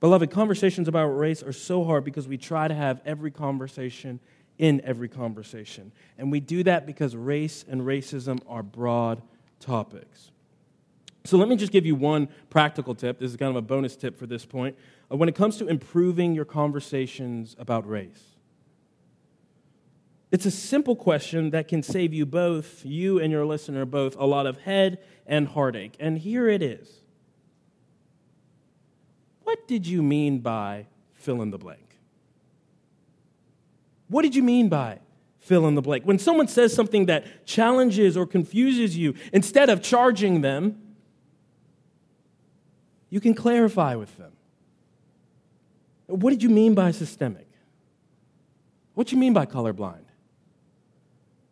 Beloved, conversations about race are so hard because we try to have every conversation in every conversation. And we do that because race and racism are broad topics. So let me just give you one practical tip. This is kind of a bonus tip for this point. Uh, when it comes to improving your conversations about race, it's a simple question that can save you both, you and your listener, both a lot of head and heartache. And here it is What did you mean by fill in the blank? What did you mean by fill in the blank? When someone says something that challenges or confuses you, instead of charging them, you can clarify with them. What did you mean by systemic? What do you mean by colorblind?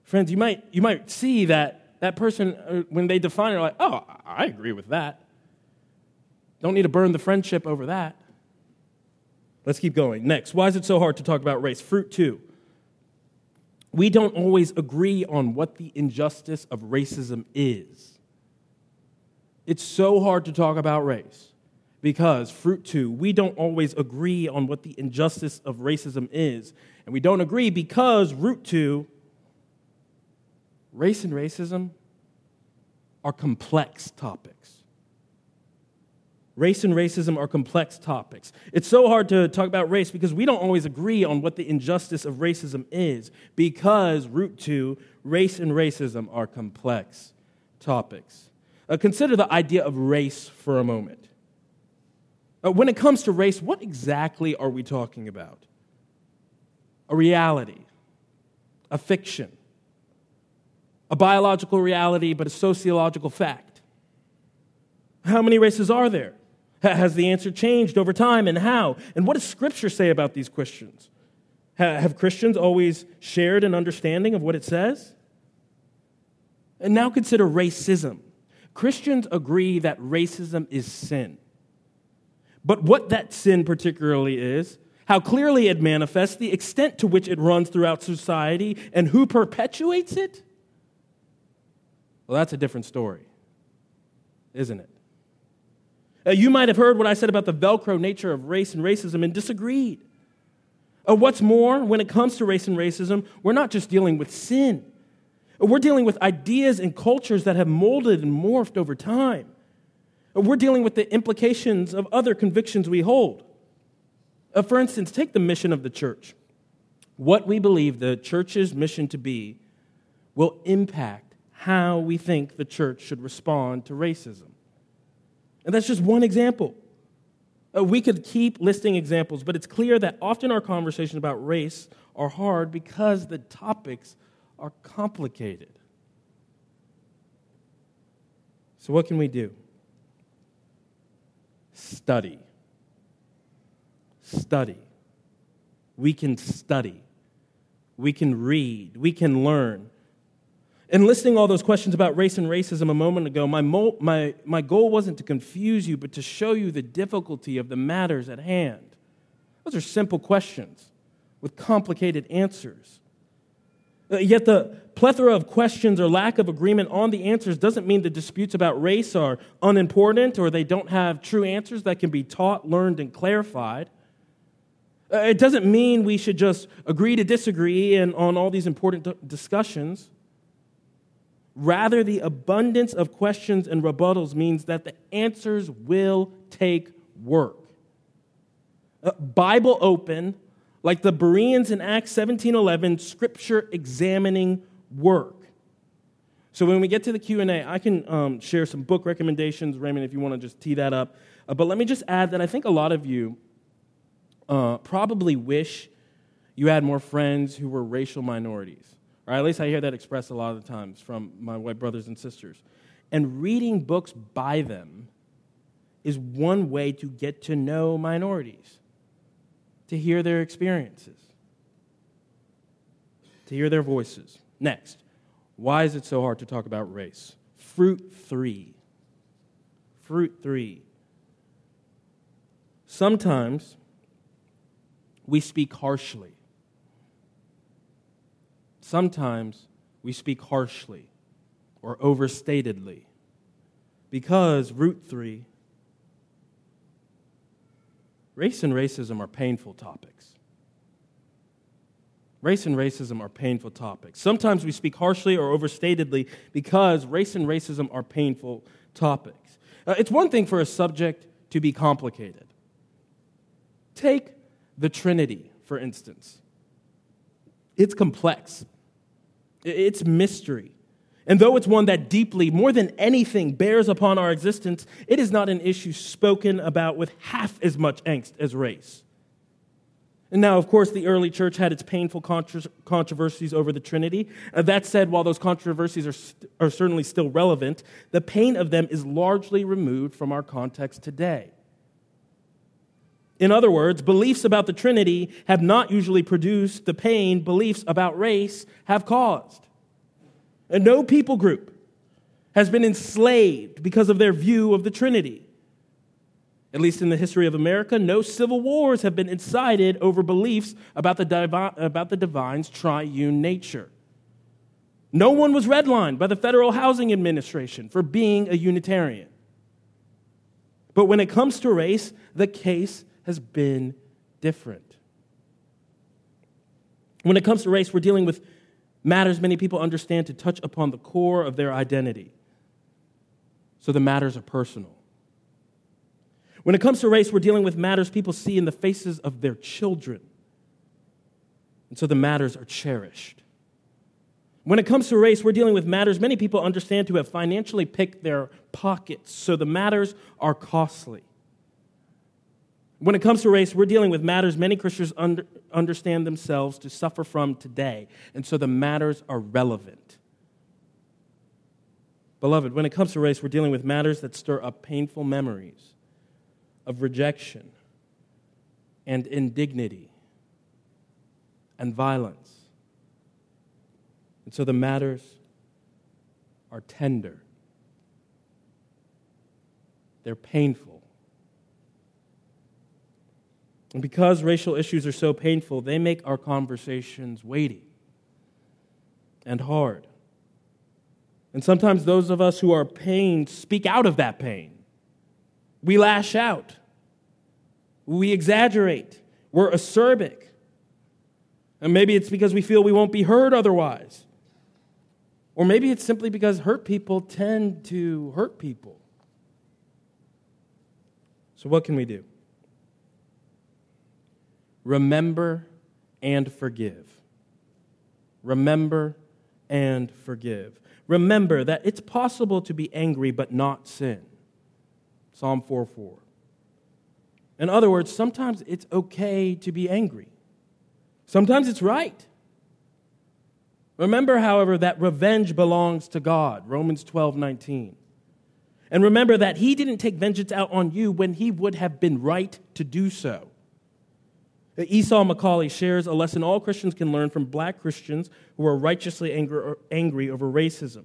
Friends, you might, you might see that that person, uh, when they define it, like, oh, I agree with that. Don't need to burn the friendship over that. Let's keep going. Next, why is it so hard to talk about race? Fruit two. We don't always agree on what the injustice of racism is. It's so hard to talk about race because, fruit two, we don't always agree on what the injustice of racism is. And we don't agree because, root two, race and racism are complex topics. Race and racism are complex topics. It's so hard to talk about race because we don't always agree on what the injustice of racism is, because, root two, race and racism are complex topics. Uh, consider the idea of race for a moment. Uh, when it comes to race, what exactly are we talking about? A reality, a fiction, a biological reality, but a sociological fact. How many races are there? Has the answer changed over time and how? And what does Scripture say about these questions? Have Christians always shared an understanding of what it says? And now consider racism. Christians agree that racism is sin. But what that sin particularly is, how clearly it manifests, the extent to which it runs throughout society, and who perpetuates it, well, that's a different story, isn't it? Uh, you might have heard what I said about the Velcro nature of race and racism and disagreed. Uh, what's more, when it comes to race and racism, we're not just dealing with sin. We're dealing with ideas and cultures that have molded and morphed over time. We're dealing with the implications of other convictions we hold. Uh, for instance, take the mission of the church. What we believe the church's mission to be will impact how we think the church should respond to racism. And that's just one example. Uh, we could keep listing examples, but it's clear that often our conversations about race are hard because the topics are complicated. So, what can we do? Study. Study. We can study. We can read. We can learn. In listing all those questions about race and racism a moment ago, my, mo- my, my goal wasn't to confuse you, but to show you the difficulty of the matters at hand. Those are simple questions with complicated answers. Uh, yet the plethora of questions or lack of agreement on the answers doesn't mean the disputes about race are unimportant or they don't have true answers that can be taught, learned, and clarified. Uh, it doesn't mean we should just agree to disagree and on all these important discussions. Rather, the abundance of questions and rebuttals means that the answers will take work. Uh, Bible open, like the Bereans in Acts 17:11, scripture examining work. So when we get to the Q&A, I can um, share some book recommendations, Raymond, if you want to just tee that up. Uh, but let me just add that I think a lot of you uh, probably wish you had more friends who were racial minorities. Or at least I hear that expressed a lot of the times from my white brothers and sisters. And reading books by them is one way to get to know minorities, to hear their experiences, to hear their voices. Next, why is it so hard to talk about race? Fruit three. Fruit three. Sometimes we speak harshly. Sometimes we speak harshly or overstatedly because, root three, race and racism are painful topics. Race and racism are painful topics. Sometimes we speak harshly or overstatedly because race and racism are painful topics. Uh, it's one thing for a subject to be complicated. Take the Trinity, for instance. It's complex, it's mystery. And though it's one that deeply, more than anything, bears upon our existence, it is not an issue spoken about with half as much angst as race. And now, of course, the early church had its painful controversies over the Trinity. Uh, that said, while those controversies are, st- are certainly still relevant, the pain of them is largely removed from our context today. In other words, beliefs about the Trinity have not usually produced the pain beliefs about race have caused. And no people group has been enslaved because of their view of the Trinity. At least in the history of America, no civil wars have been incited over beliefs about the, divi- about the divine's triune nature. No one was redlined by the Federal Housing Administration for being a Unitarian. But when it comes to race, the case has been different. When it comes to race, we're dealing with matters many people understand to touch upon the core of their identity. So the matters are personal. When it comes to race, we're dealing with matters people see in the faces of their children. And so the matters are cherished. When it comes to race, we're dealing with matters many people understand to have financially picked their pockets. So the matters are costly. When it comes to race, we're dealing with matters many Christians under, understand themselves to suffer from today. And so the matters are relevant. Beloved, when it comes to race, we're dealing with matters that stir up painful memories of rejection and indignity and violence. And so the matters are tender, they're painful. And because racial issues are so painful, they make our conversations weighty and hard. And sometimes those of us who are pained speak out of that pain. We lash out, we exaggerate, we're acerbic. And maybe it's because we feel we won't be heard otherwise. Or maybe it's simply because hurt people tend to hurt people. So, what can we do? Remember and forgive. Remember and forgive. Remember that it's possible to be angry but not sin. Psalm 4 4. In other words, sometimes it's okay to be angry, sometimes it's right. Remember, however, that revenge belongs to God. Romans 12 19. And remember that He didn't take vengeance out on you when He would have been right to do so. Esau McCaulley shares a lesson all Christians can learn from black Christians who are righteously angry over racism.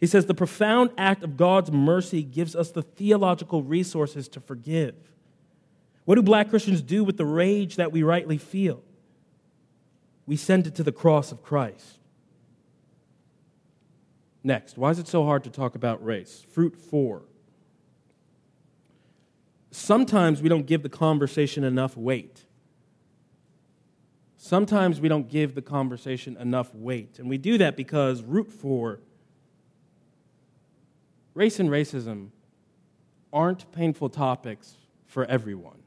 He says the profound act of God's mercy gives us the theological resources to forgive. What do black Christians do with the rage that we rightly feel? We send it to the cross of Christ. Next, why is it so hard to talk about race? Fruit four. Sometimes we don't give the conversation enough weight. Sometimes we don't give the conversation enough weight. And we do that because root four race and racism aren't painful topics for everyone.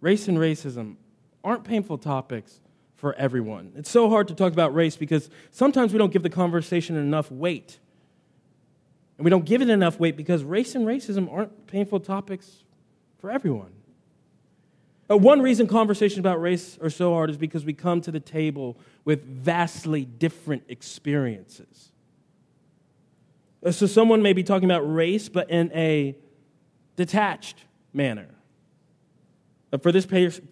Race and racism aren't painful topics for everyone. It's so hard to talk about race because sometimes we don't give the conversation enough weight. And we don't give it enough weight because race and racism aren't painful topics for everyone. Uh, one reason conversations about race are so hard is because we come to the table with vastly different experiences. Uh, so, someone may be talking about race, but in a detached manner. Uh, for this,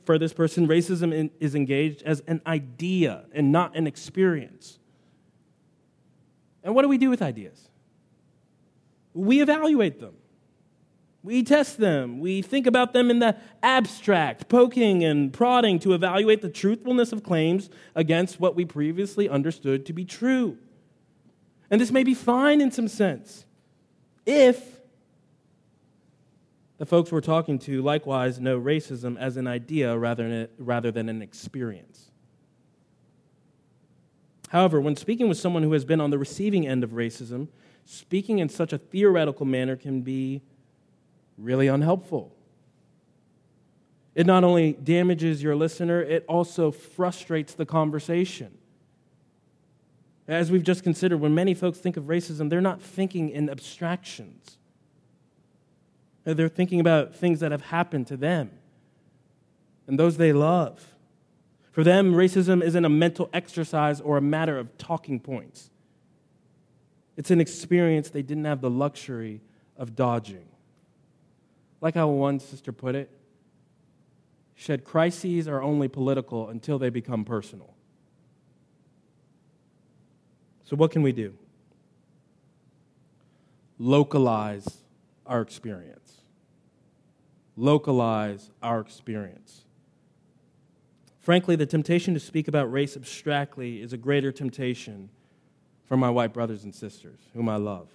for this person, racism is engaged as an idea and not an experience. And what do we do with ideas? We evaluate them. We test them. We think about them in the abstract, poking and prodding to evaluate the truthfulness of claims against what we previously understood to be true. And this may be fine in some sense if The folks we're talking to likewise know racism as an idea rather than, an experience. However, when speaking with someone who has been on the receiving end of racism, speaking in such a theoretical manner can be really unhelpful. It not only damages your listener, it also frustrates the conversation. As we've just considered, when many folks think of racism, they're not thinking in abstractions. They're thinking about things that have happened to them and those they love. For them, racism isn't a mental exercise or a matter of talking points. It's an experience they didn't have the luxury of dodging. Like how one sister put it, said, crises are only political until they become personal. So, what can we do? Localize our experience localize our experience. Frankly, the temptation to speak about race abstractly is a greater temptation for my white brothers and sisters, whom I love.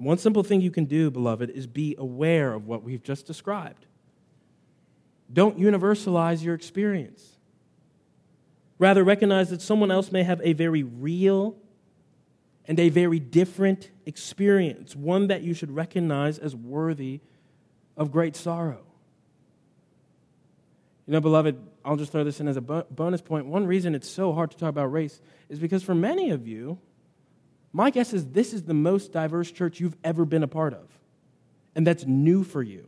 One simple thing you can do, beloved, is be aware of what we've just described. Don't universalize your experience. Rather, recognize that someone else may have a very real and a very different experience, one that you should recognize as worthy of great sorrow. You know, beloved, I'll just throw this in as a bonus point. One reason it's so hard to talk about race is because for many of you, my guess is this is the most diverse church you've ever been a part of. And that's new for you.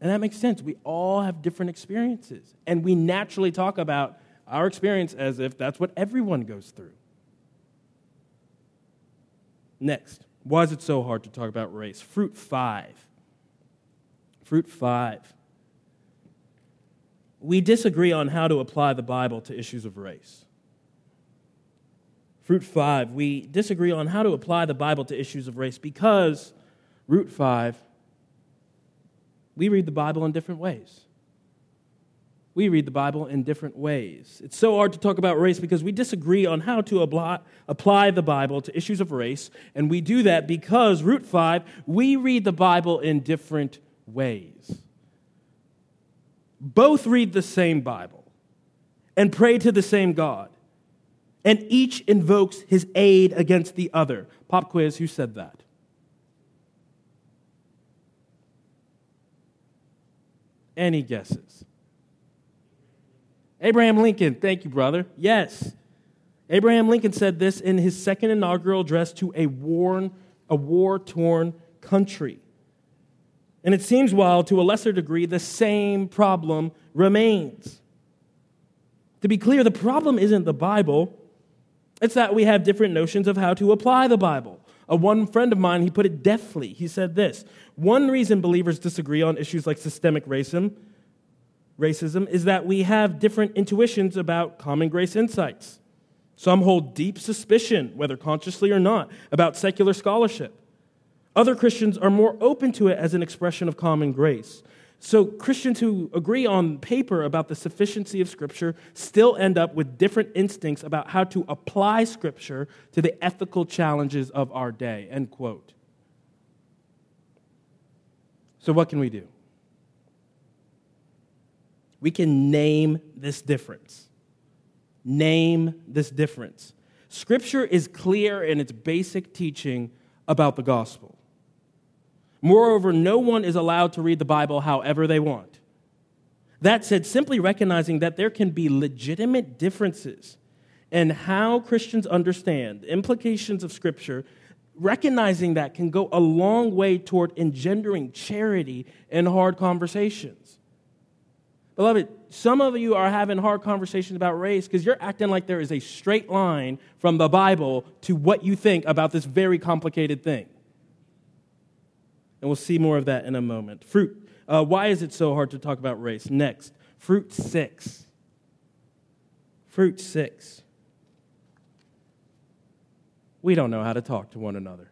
And that makes sense. We all have different experiences. And we naturally talk about our experience as if that's what everyone goes through. Next, why is it so hard to talk about race? Fruit five. Fruit five. We disagree on how to apply the Bible to issues of race. Fruit five, we disagree on how to apply the Bible to issues of race because, root five, we read the Bible in different ways. We read the Bible in different ways. It's so hard to talk about race because we disagree on how to apply the Bible to issues of race, and we do that because, root five, we read the Bible in different ways. Both read the same Bible and pray to the same God, and each invokes his aid against the other. Pop quiz who said that? Any guesses? Abraham Lincoln. Thank you, brother. Yes. Abraham Lincoln said this in his second inaugural address to a war, a war torn country. And it seems while to a lesser degree the same problem remains. To be clear, the problem isn't the Bible, it's that we have different notions of how to apply the Bible. A one friend of mine, he put it deftly. He said this One reason believers disagree on issues like systemic racism, racism is that we have different intuitions about common grace insights. Some hold deep suspicion, whether consciously or not, about secular scholarship. Other Christians are more open to it as an expression of common grace. So, Christians who agree on paper about the sufficiency of Scripture still end up with different instincts about how to apply Scripture to the ethical challenges of our day. End quote. So, what can we do? We can name this difference. Name this difference. Scripture is clear in its basic teaching about the gospel. Moreover, no one is allowed to read the Bible however they want. That said, simply recognizing that there can be legitimate differences in how Christians understand the implications of Scripture, recognizing that can go a long way toward engendering charity in hard conversations. Beloved, some of you are having hard conversations about race because you're acting like there is a straight line from the Bible to what you think about this very complicated thing. And we'll see more of that in a moment. Fruit. Uh, why is it so hard to talk about race? Next, fruit six. Fruit six. We don't know how to talk to one another.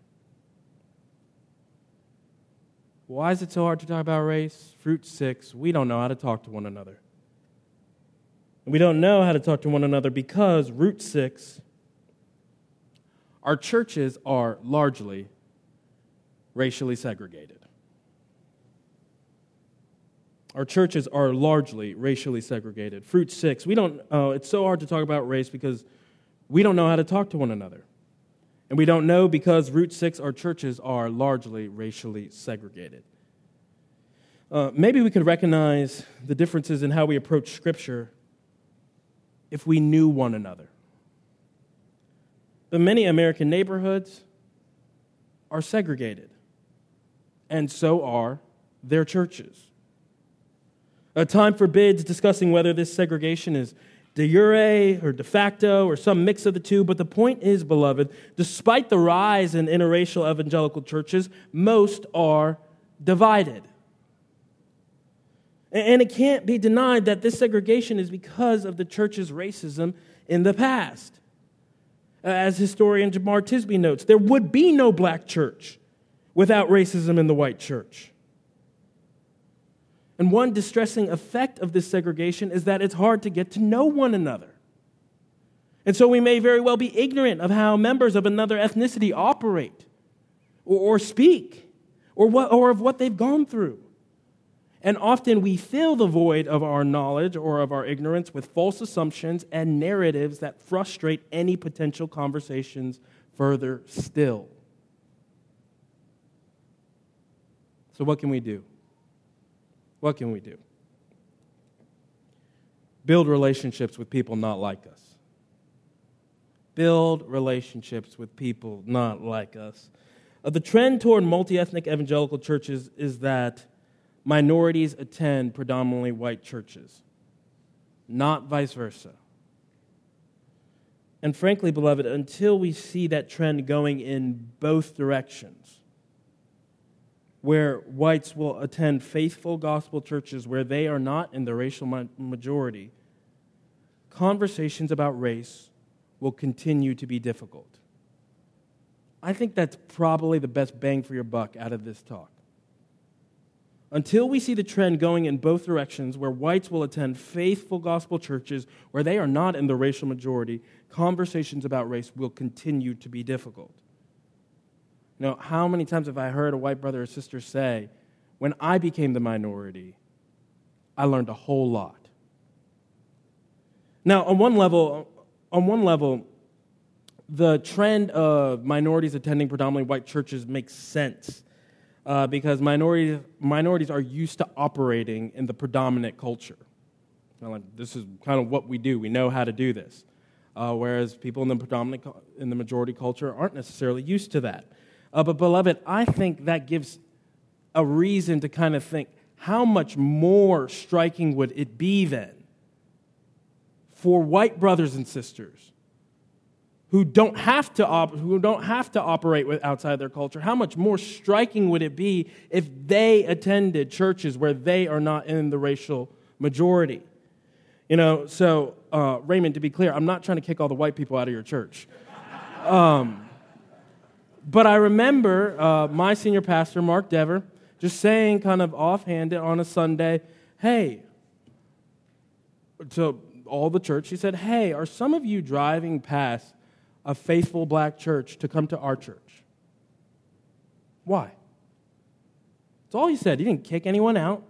Why is it so hard to talk about race? Fruit six. We don't know how to talk to one another. we don't know how to talk to one another because, root six, our churches are largely racially segregated. our churches are largely racially segregated. Fruit six, we don't, uh, it's so hard to talk about race because we don't know how to talk to one another. And we don't know because root six, our churches are largely racially segregated. Uh, maybe we could recognize the differences in how we approach Scripture if we knew one another. But many American neighborhoods are segregated, and so are their churches. A time forbids discussing whether this segregation is de jure or de facto or some mix of the two, but the point is, beloved, despite the rise in interracial evangelical churches, most are divided. And it can't be denied that this segregation is because of the church's racism in the past. As historian Jemar Tisby notes, there would be no black church without racism in the white church. And one distressing effect of this segregation is that it's hard to get to know one another. And so we may very well be ignorant of how members of another ethnicity operate or, or speak or, what, or of what they've gone through. And often we fill the void of our knowledge or of our ignorance with false assumptions and narratives that frustrate any potential conversations further still. So, what can we do? What can we do? Build relationships with people not like us. Build relationships with people not like us. Uh, the trend toward multi ethnic evangelical churches is that minorities attend predominantly white churches, not vice versa. And frankly, beloved, until we see that trend going in both directions, where whites will attend faithful gospel churches where they are not in the racial majority, conversations about race will continue to be difficult. I think that's probably the best bang for your buck out of this talk. Until we see the trend going in both directions, where whites will attend faithful gospel churches where they are not in the racial majority, conversations about race will continue to be difficult. You know, how many times have I heard a white brother or sister say, when I became the minority, I learned a whole lot. Now, on one level, on one level, the trend of minorities attending predominantly white churches makes sense uh, because minorities, minorities are used to operating in the predominant culture. like, this is kind of what we do. We know how to do this. Uh, whereas people in the predominant in the majority culture aren't necessarily used to that. Uh, but, beloved, I think that gives a reason to kind of think how much more striking would it be then for white brothers and sisters who don't have to, op- who don't have to operate with outside their culture? How much more striking would it be if they attended churches where they are not in the racial majority? You know, so uh, Raymond, to be clear, I'm not trying to kick all the white people out of your church. Um, but I remember uh, my senior pastor, Mark Dever, just saying kind of offhanded on a Sunday, hey, to all the church, he said, hey, are some of you driving past a faithful black church to come to our church? Why? That's all he said. He didn't kick anyone out,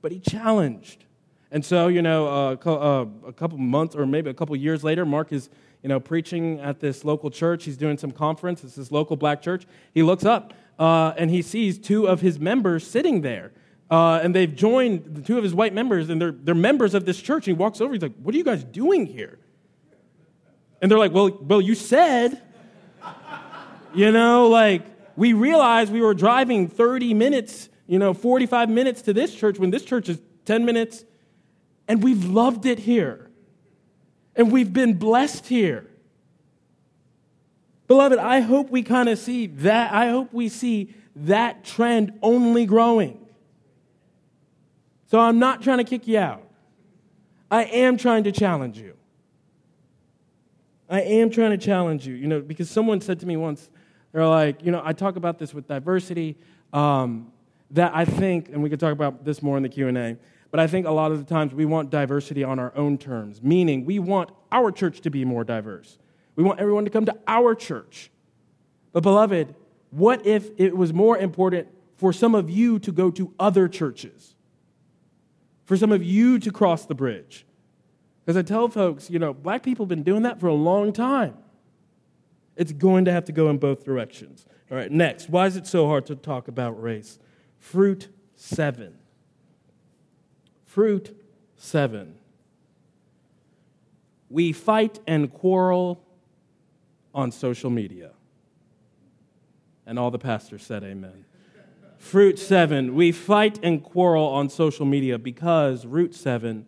but he challenged. And so, you know, uh, uh, a couple months or maybe a couple years later, Mark is you know, preaching at this local church. He's doing some conference. It's this local black church. He looks up uh, and he sees two of his members sitting there. Uh, and they've joined the two of his white members, and they're, they're members of this church. And he walks over. He's like, "What are you guys doing here?" And they're like, "Well, well, you said, you know, like we realized we were driving 30 minutes, you know, 45 minutes to this church when this church is 10 minutes, and we've loved it here." And we've been blessed here. Beloved, I hope we kind of see that. I hope we see that trend only growing. So I'm not trying to kick you out. I am trying to challenge you. I am trying to challenge you, you know, because someone said to me once, they're like, you know, I talk about this with diversity, um, that I think, and we could talk about this more in the Q&A, but I think a lot of the times we want diversity on our own terms, meaning we want our church to be more diverse. We want everyone to come to our church. But, beloved, what if it was more important for some of you to go to other churches? for some of you to cross the bridge. Because I tell folks, you know, black people have been doing that for a long time. It's going to have to go in both directions. All right, next. Why is it so hard to talk about race? Fruit seven. Fruit seven. We fight and quarrel on social media. And all the pastors said amen. Fruit seven, we fight and quarrel on social media because, root seven,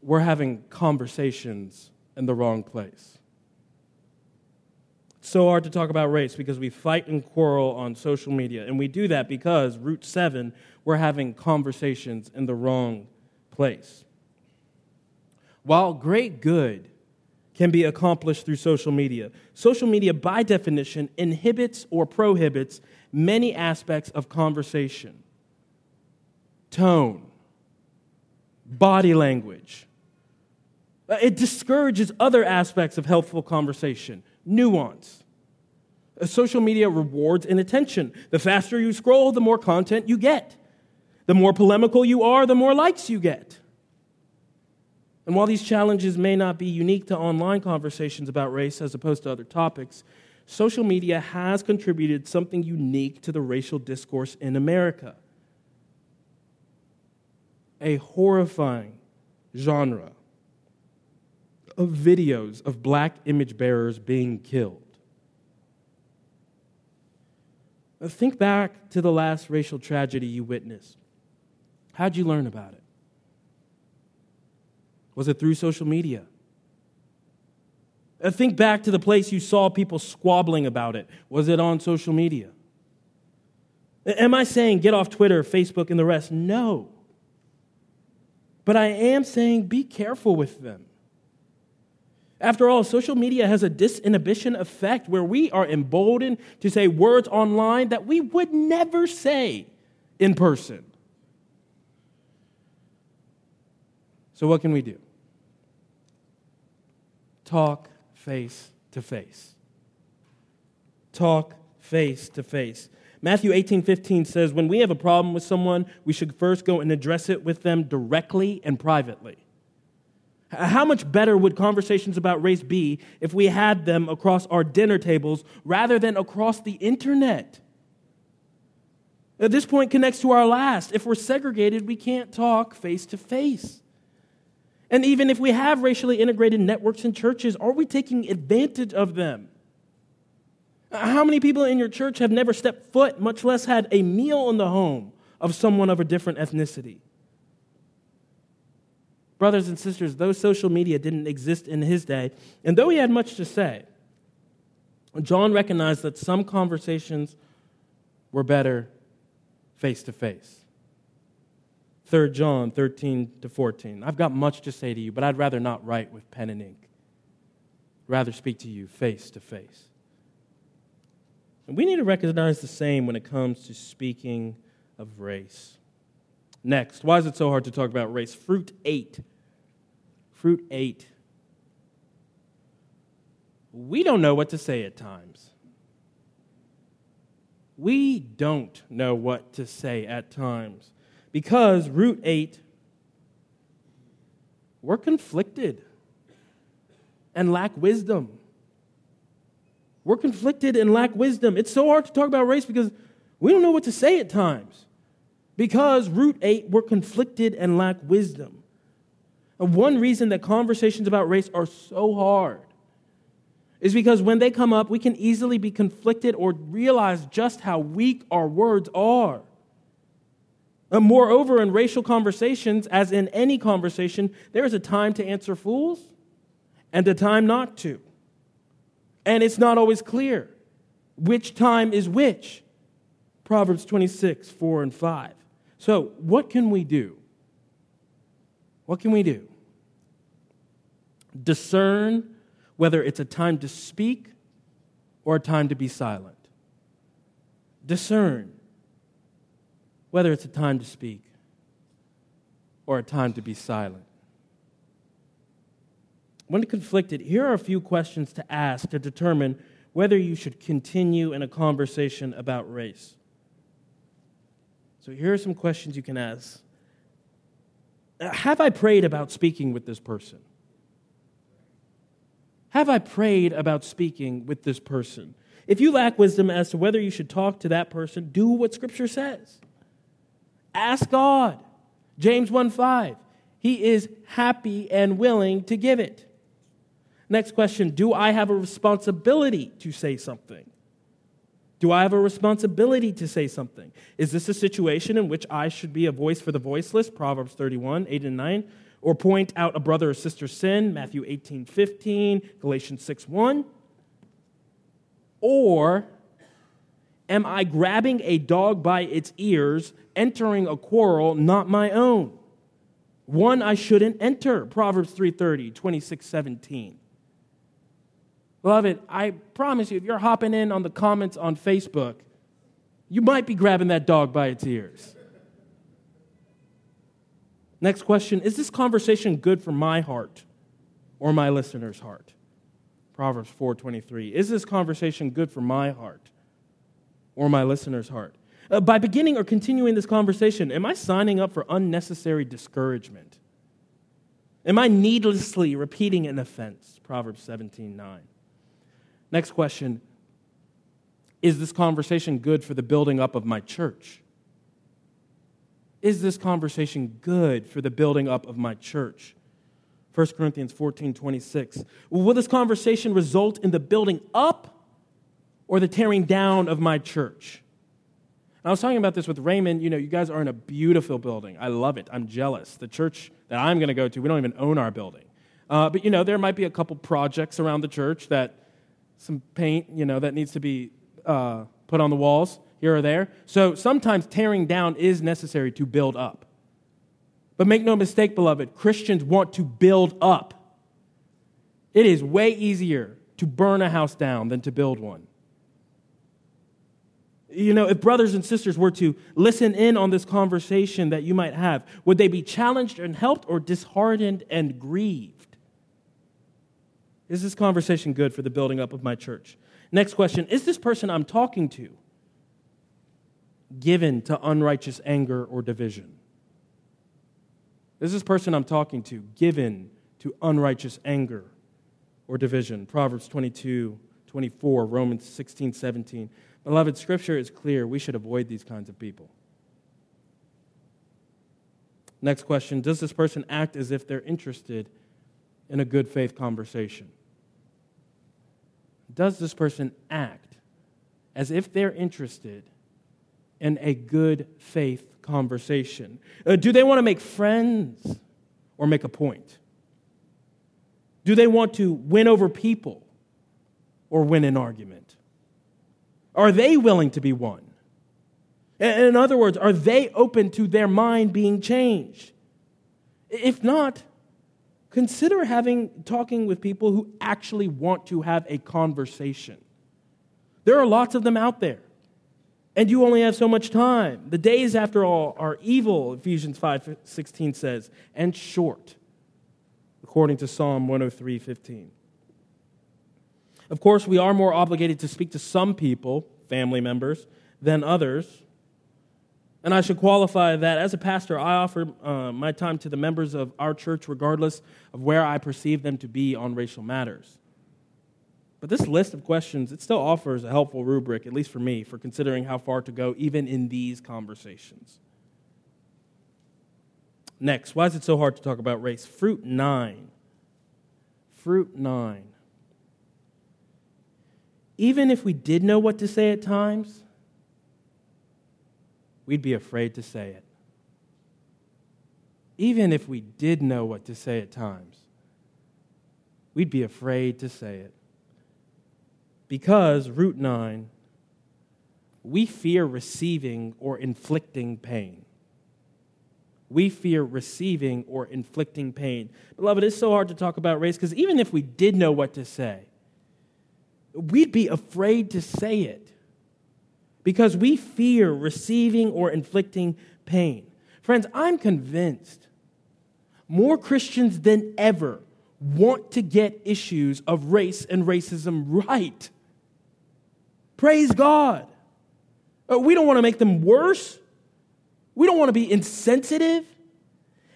we're having conversations in the wrong place. So hard to talk about race because we fight and quarrel on social media. And we do that because, Root seven, we're having conversations in the wrong place. While great good can be accomplished through social media. Social media, by definition, inhibits or prohibits many aspects of conversation tone, body language. Uh, it discourages other aspects of helpful conversation, nuance. Uh, social media rewards inattention. The faster you scroll, the more content you get. The more polemical you are, the more likes you get. And while these challenges may not be unique to online conversations about race as opposed to other topics, social media has contributed something unique to the racial discourse in America a horrifying genre of videos of black image bearers being killed. Think back to the last racial tragedy you witnessed. How'd you learn about it? Was it through social media? Think back to the place you saw people squabbling about it. Was it on social media? Am I saying get off Twitter, Facebook, and the rest? No. But I am saying be careful with them. After all, social media has a disinhibition effect where we are emboldened to say words online that we would never say in person. So, what can we do? Talk face to face. Talk face to face. Matthew 18 15 says, When we have a problem with someone, we should first go and address it with them directly and privately. How much better would conversations about race be if we had them across our dinner tables rather than across the internet? This point connects to our last. If we're segregated, we can't talk face to face. And even if we have racially integrated networks and churches, are we taking advantage of them? How many people in your church have never stepped foot, much less had a meal in the home of someone of a different ethnicity? Brothers and sisters, though social media didn't exist in his day, and though he had much to say, John recognized that some conversations were better face to face. 3 John 13 to 14. I've got much to say to you, but I'd rather not write with pen and ink. Rather speak to you face to face. And we need to recognize the same when it comes to speaking of race. Next, why is it so hard to talk about race? Fruit 8. Fruit 8. We don't know what to say at times. We don't know what to say at times because, root 8, we're conflicted and lack wisdom. We're conflicted and lack wisdom. It's so hard to talk about race because we don't know what to say at times. Because, root 8, we're conflicted and lack wisdom. And one reason that conversations about race are so hard is because when they come up, we can easily be conflicted or realize just how weak our words are. And moreover, in racial conversations, as in any conversation, there is a time to answer fools and a time not to. And it's not always clear which time is which. Proverbs 26, 4 and 5. So, what can we do? What can we do? Discern whether it's a time to speak or a time to be silent. Discern whether it's a time to speak or a time to be silent. When conflicted, here are a few questions to ask to determine whether you should continue in a conversation about race. So, here are some questions you can ask uh, Have I prayed about speaking with this person? Have I prayed about speaking with this person? If you lack wisdom as to whether you should talk to that person, do what Scripture says. Ask God. James 1 5. He is happy and willing to give it. Next question Do I have a responsibility to say something? Do I have a responsibility to say something? Is this a situation in which I should be a voice for the voiceless? Proverbs 31, 8 and 9. Or point out a brother or sister's sin? Matthew 18, 15, Galatians 6, 1. Or am I grabbing a dog by its ears, entering a quarrel not my own? One I shouldn't enter. Proverbs 3:30, 26, 17. Beloved, I promise you, if you're hopping in on the comments on Facebook, you might be grabbing that dog by its ears. Next question Is this conversation good for my heart or my listener's heart? Proverbs 4:23. Is this conversation good for my heart or my listener's heart? Uh, by beginning or continuing this conversation, am I signing up for unnecessary discouragement? Am I needlessly repeating an offense? Proverbs 17:9. Next question Is this conversation good for the building up of my church? Is this conversation good for the building up of my church? 1 Corinthians 14 26. Will this conversation result in the building up or the tearing down of my church? I was talking about this with Raymond. You know, you guys are in a beautiful building. I love it. I'm jealous. The church that I'm going to go to, we don't even own our building. Uh, but, you know, there might be a couple projects around the church that some paint, you know, that needs to be uh, put on the walls here or there. So sometimes tearing down is necessary to build up. But make no mistake, beloved, Christians want to build up. It is way easier to burn a house down than to build one. You know, if brothers and sisters were to listen in on this conversation that you might have, would they be challenged and helped or disheartened and grieved? Is this conversation good for the building up of my church? Next question Is this person I'm talking to given to unrighteous anger or division? Is this person I'm talking to given to unrighteous anger or division? Proverbs 22, 24, Romans 16, 17. Beloved, Scripture is clear. We should avoid these kinds of people. Next question Does this person act as if they're interested in a good faith conversation? Does this person act as if they're interested in a good faith conversation? Uh, do they want to make friends or make a point? Do they want to win over people or win an argument? Are they willing to be won? In other words, are they open to their mind being changed? If not, consider having talking with people who actually want to have a conversation. There are lots of them out there. And you only have so much time. The days, after all, are evil, Ephesians 5:16 says, and short, according to Psalm 103:15. Of course, we are more obligated to speak to some people, family members, than others. And I should qualify that as a pastor, I offer uh, my time to the members of our church regardless of where I perceive them to be on racial matters. But this list of questions, it still offers a helpful rubric, at least for me, for considering how far to go even in these conversations. Next, why is it so hard to talk about race? Fruit 9. Fruit 9 even if we did know what to say at times, we'd be afraid to say it. Even if we did know what to say at times, we'd be afraid to say it. Because, root 9, we fear receiving or inflicting pain. We fear receiving or inflicting pain. Beloved, it's so hard to talk about race because even if we did know what to say, we'd be afraid to say it because we fear receiving or inflicting pain. Friends, I'm convinced more Christians than ever want to get issues of race and racism right. Praise God. Uh, we don't want to make them worse. We don't want to be insensitive.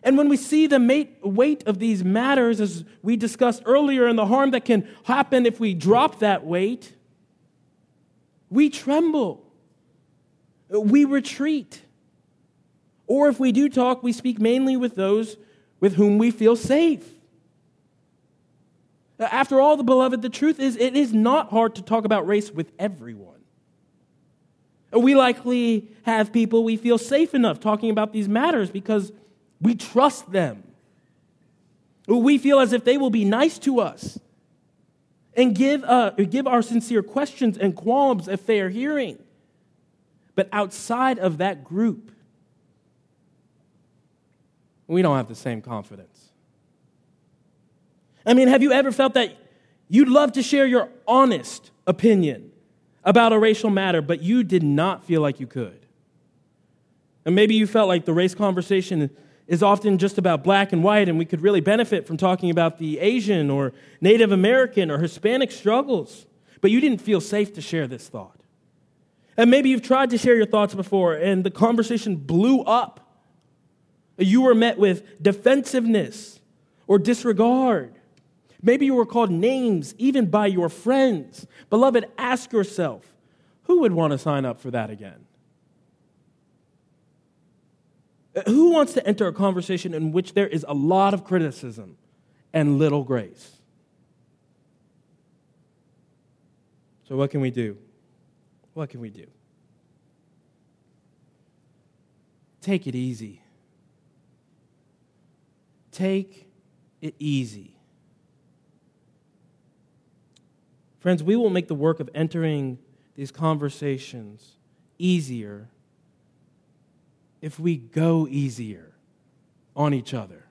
And when we see the weight of these matters, as we discussed earlier, and the harm that can happen if we drop that weight, we tremble. We retreat. Or if we do talk, we speak mainly with those with whom we feel safe. After all, the beloved, the truth is it is not hard to talk about race with everyone. We likely have people we feel safe enough talking about these matters because we trust them. We feel as if they will be nice to us and give, uh, give our sincere questions and qualms a fair hearing. But outside of that group, we don't have the same confidence. I mean, have you ever felt that you'd love to share your honest opinion about a racial matter, but you did not feel like you could? And maybe you felt like the race conversation is often just about black and white, and we could really benefit from talking about the Asian or Native American or Hispanic struggles, but you didn't feel safe to share this thought. And maybe you've tried to share your thoughts before, and the conversation blew up. You were met with defensiveness or disregard. Maybe you were called names even by your friends. Beloved, ask yourself who would want to sign up for that again? Uh, who wants to enter a conversation in which there is a lot of criticism and little grace? So, what can we do? What can we do? Take it easy. Take it easy. Friends, we will make the work of entering these conversations easier if we go easier on each other.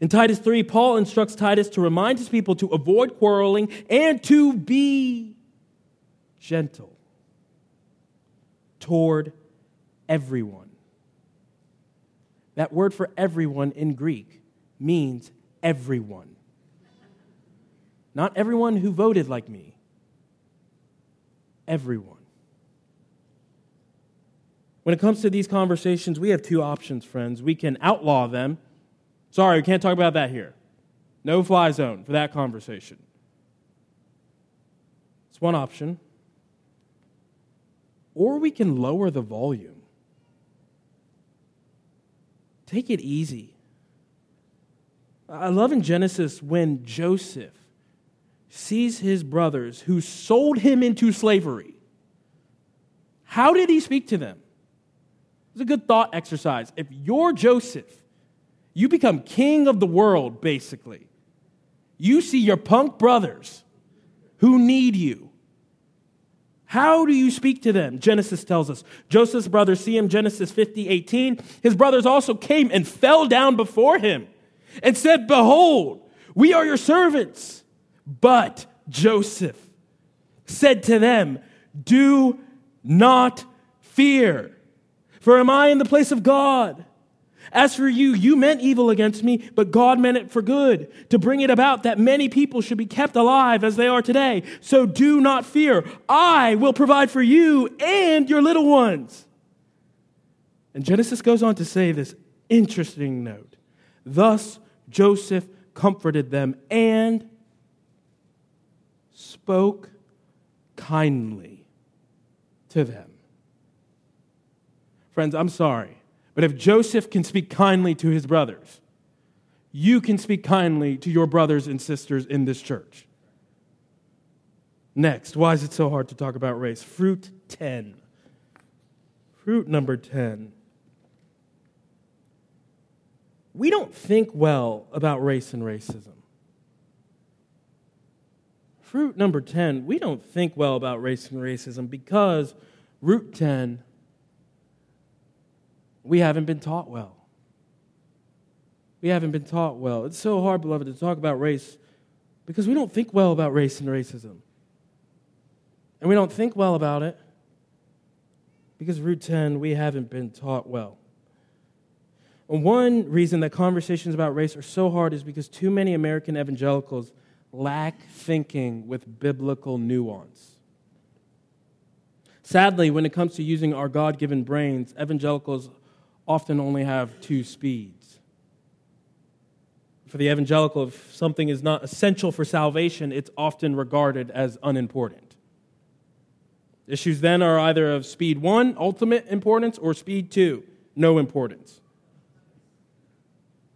In Titus 3, Paul instructs Titus to remind his people to avoid quarreling and to be gentle toward everyone. That word for everyone in Greek means everyone. Not everyone who voted like me, everyone. When it comes to these conversations, we have two options, friends. We can outlaw them. Sorry, we can't talk about that here. No fly zone for that conversation. It's one option. Or we can lower the volume. Take it easy. I love in Genesis when Joseph sees his brothers who sold him into slavery. How did he speak to them? It's a good thought exercise. If you're Joseph, you become king of the world, basically. You see your punk brothers who need you. How do you speak to them? Genesis tells us. Joseph's brothers see him, Genesis 50, 18. His brothers also came and fell down before him and said, Behold, we are your servants. But Joseph said to them, Do not fear. For am I in the place of God? As for you, you meant evil against me, but God meant it for good, to bring it about that many people should be kept alive as they are today. So do not fear. I will provide for you and your little ones. And Genesis goes on to say this interesting note. Thus Joseph comforted them and spoke kindly to them. Friends, I'm sorry, but if Joseph can speak kindly to his brothers, you can speak kindly to your brothers and sisters in this church. Next, why is it so hard to talk about race? Fruit 10. Fruit number 10. We don't think well about race and racism. Fruit number 10, we don't think well about race and racism because root 10 we haven't been taught well. We haven't been taught well. It's so hard, beloved, to talk about race because we don't think well about race and racism. And we don't think well about it because, root 10, we haven't been taught well. And one reason that conversations about race are so hard is because too many American evangelicals lack thinking with biblical nuance. Sadly, when it comes to using our God given brains, evangelicals often only have two speeds. For the evangelical, if something is not essential for salvation, it's often regarded as unimportant. Issues then are either of speed one, ultimate importance, or speed two, no importance.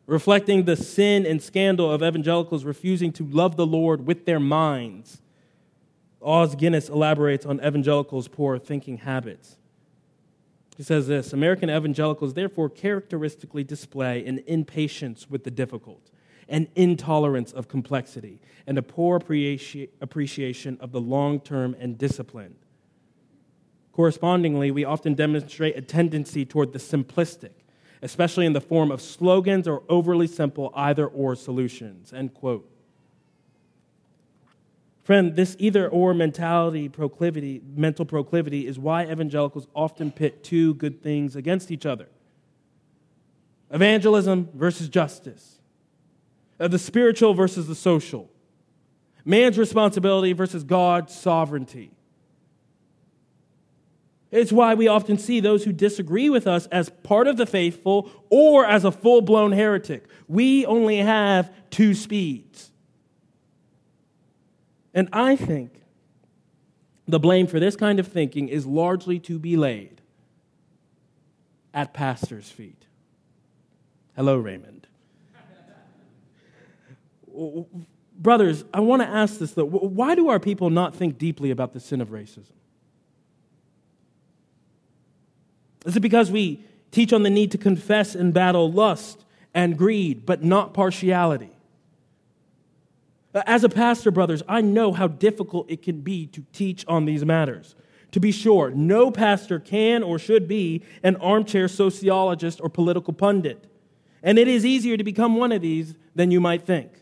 Reflecting the sin and scandal of evangelicals refusing to love the Lord with their minds, Os Guinness elaborates on evangelicals' poor thinking habits. He says this American evangelicals therefore characteristically display an impatience with the difficult, an intolerance of complexity, and a poor appreciation of the long term and discipline. Correspondingly, we often demonstrate a tendency toward the simplistic, especially in the form of slogans or overly simple either or solutions. End quote. Friend, this either or mentality proclivity, mental proclivity is why evangelicals often pit two good things against each other. Evangelism versus justice. Uh, the spiritual versus the social. Man's responsibility versus God's sovereignty. It's why we often see those who disagree with us as part of the faithful or as a full blown heretic. We only have two speeds. And I think the blame for this kind of thinking is largely to be laid at pastors' feet. Hello, Raymond. Brothers, I want to ask this though. Why do our people not think deeply about the sin of racism? Is it because we teach on the need to confess and battle lust and greed, but not partiality? Uh, as a pastor, brothers, I know how difficult it can be to teach on these matters. To be sure, no pastor can or should be an armchair sociologist or political pundit. And it is easier to become one of these than you might think.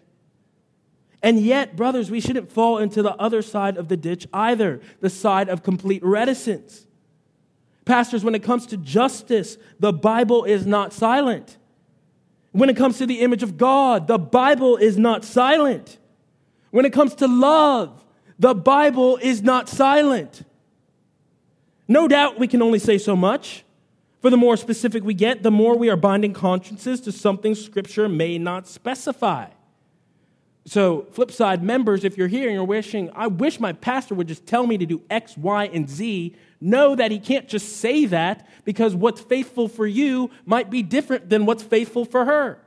And yet, brothers, we shouldn't fall into the other side of the ditch either, the side of complete reticence. Pastors, when it comes to justice, the Bible is not silent. When it comes to the image of God, the Bible is not silent. When it comes to love, the Bible is not silent. No doubt we can only say so much. For the more specific we get, the more we are binding consciences to something Scripture may not specify. So, flip side, members, if you're here and you're wishing, I wish my pastor would just tell me to do X, Y, and Z, know that he can't just say that because what's faithful for you might be different than what's faithful for her.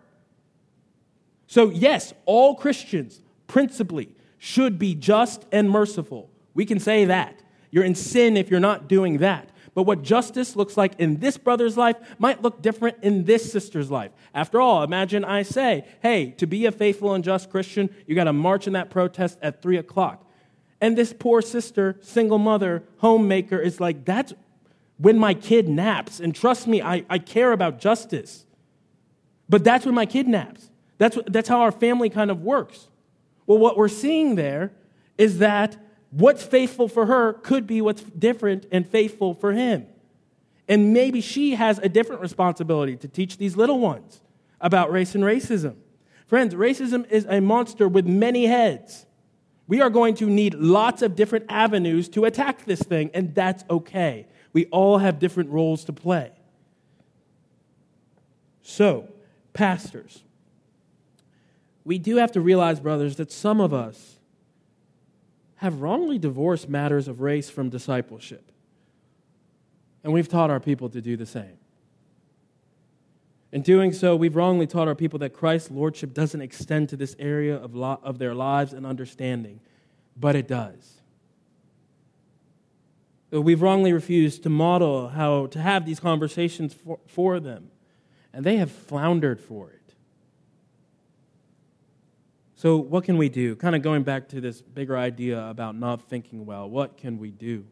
So, yes, all Christians, principally should be just and merciful. We can say that. You're in sin if you're not doing that. But what justice looks like in this brother's life might look different in this sister's life. After all, imagine I say, hey, to be a faithful and just Christian, you got to march in that protest at 3 o'clock. And this poor sister, single mother, homemaker is like, that's when my kid naps. And trust me, I, I care about justice. But that's when my kid naps. That's, that's how our family kind of works. Well, what we're seeing there is that what's faithful for her could be what's different and faithful for him. And maybe she has a different responsibility to teach these little ones about race and racism. Friends, racism is a monster with many heads. We are going to need lots of different avenues to attack this thing, and that's okay. We all have different roles to play. So, pastors, we do have to realize, brothers, that some of us have wrongly divorced matters of race from discipleship. And we've taught our people to do the same. In doing so, we've wrongly taught our people that Christ's lordship doesn't extend to this area of, lo- of their lives and understanding, but it does. We've wrongly refused to model how to have these conversations for, for them, and they have floundered for it. So, what can we do? Kind of going back to this bigger idea about not thinking well, what can we do?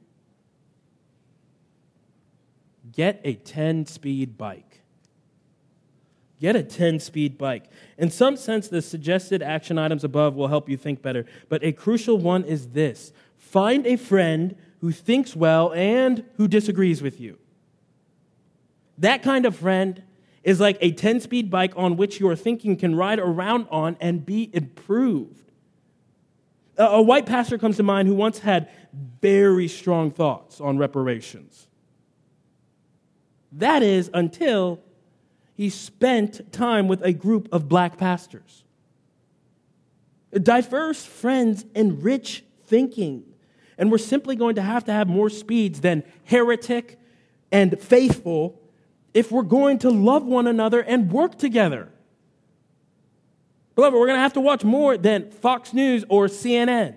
Get a 10 speed bike. Get a 10 speed bike. In some sense, the suggested action items above will help you think better, but a crucial one is this find a friend who thinks well and who disagrees with you. That kind of friend is like a 10 speed bike on which your thinking can ride around on and be improved. A white pastor comes to mind who once had very strong thoughts on reparations. That is until he spent time with a group of black pastors. Diverse friends enrich thinking. And we're simply going to have to have more speeds than heretic and faithful if we're going to love one another and work together. Beloved, we're going to have to watch more than Fox News or CNN.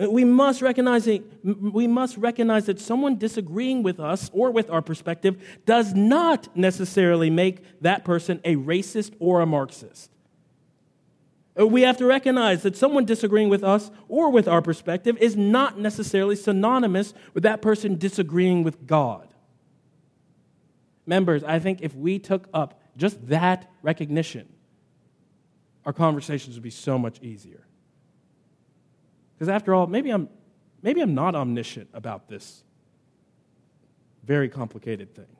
Uh, we must recognize we must recognize that someone disagreeing with us or with our perspective does not necessarily make that person a racist or a Marxist. Uh, we have to recognize that someone disagreeing with us or with our perspective is not necessarily synonymous with that person disagreeing with God. Members, I think if we took up just that recognition, our conversations would be so much easier. Because after all, maybe I'm, maybe I'm not omniscient about this very complicated thing.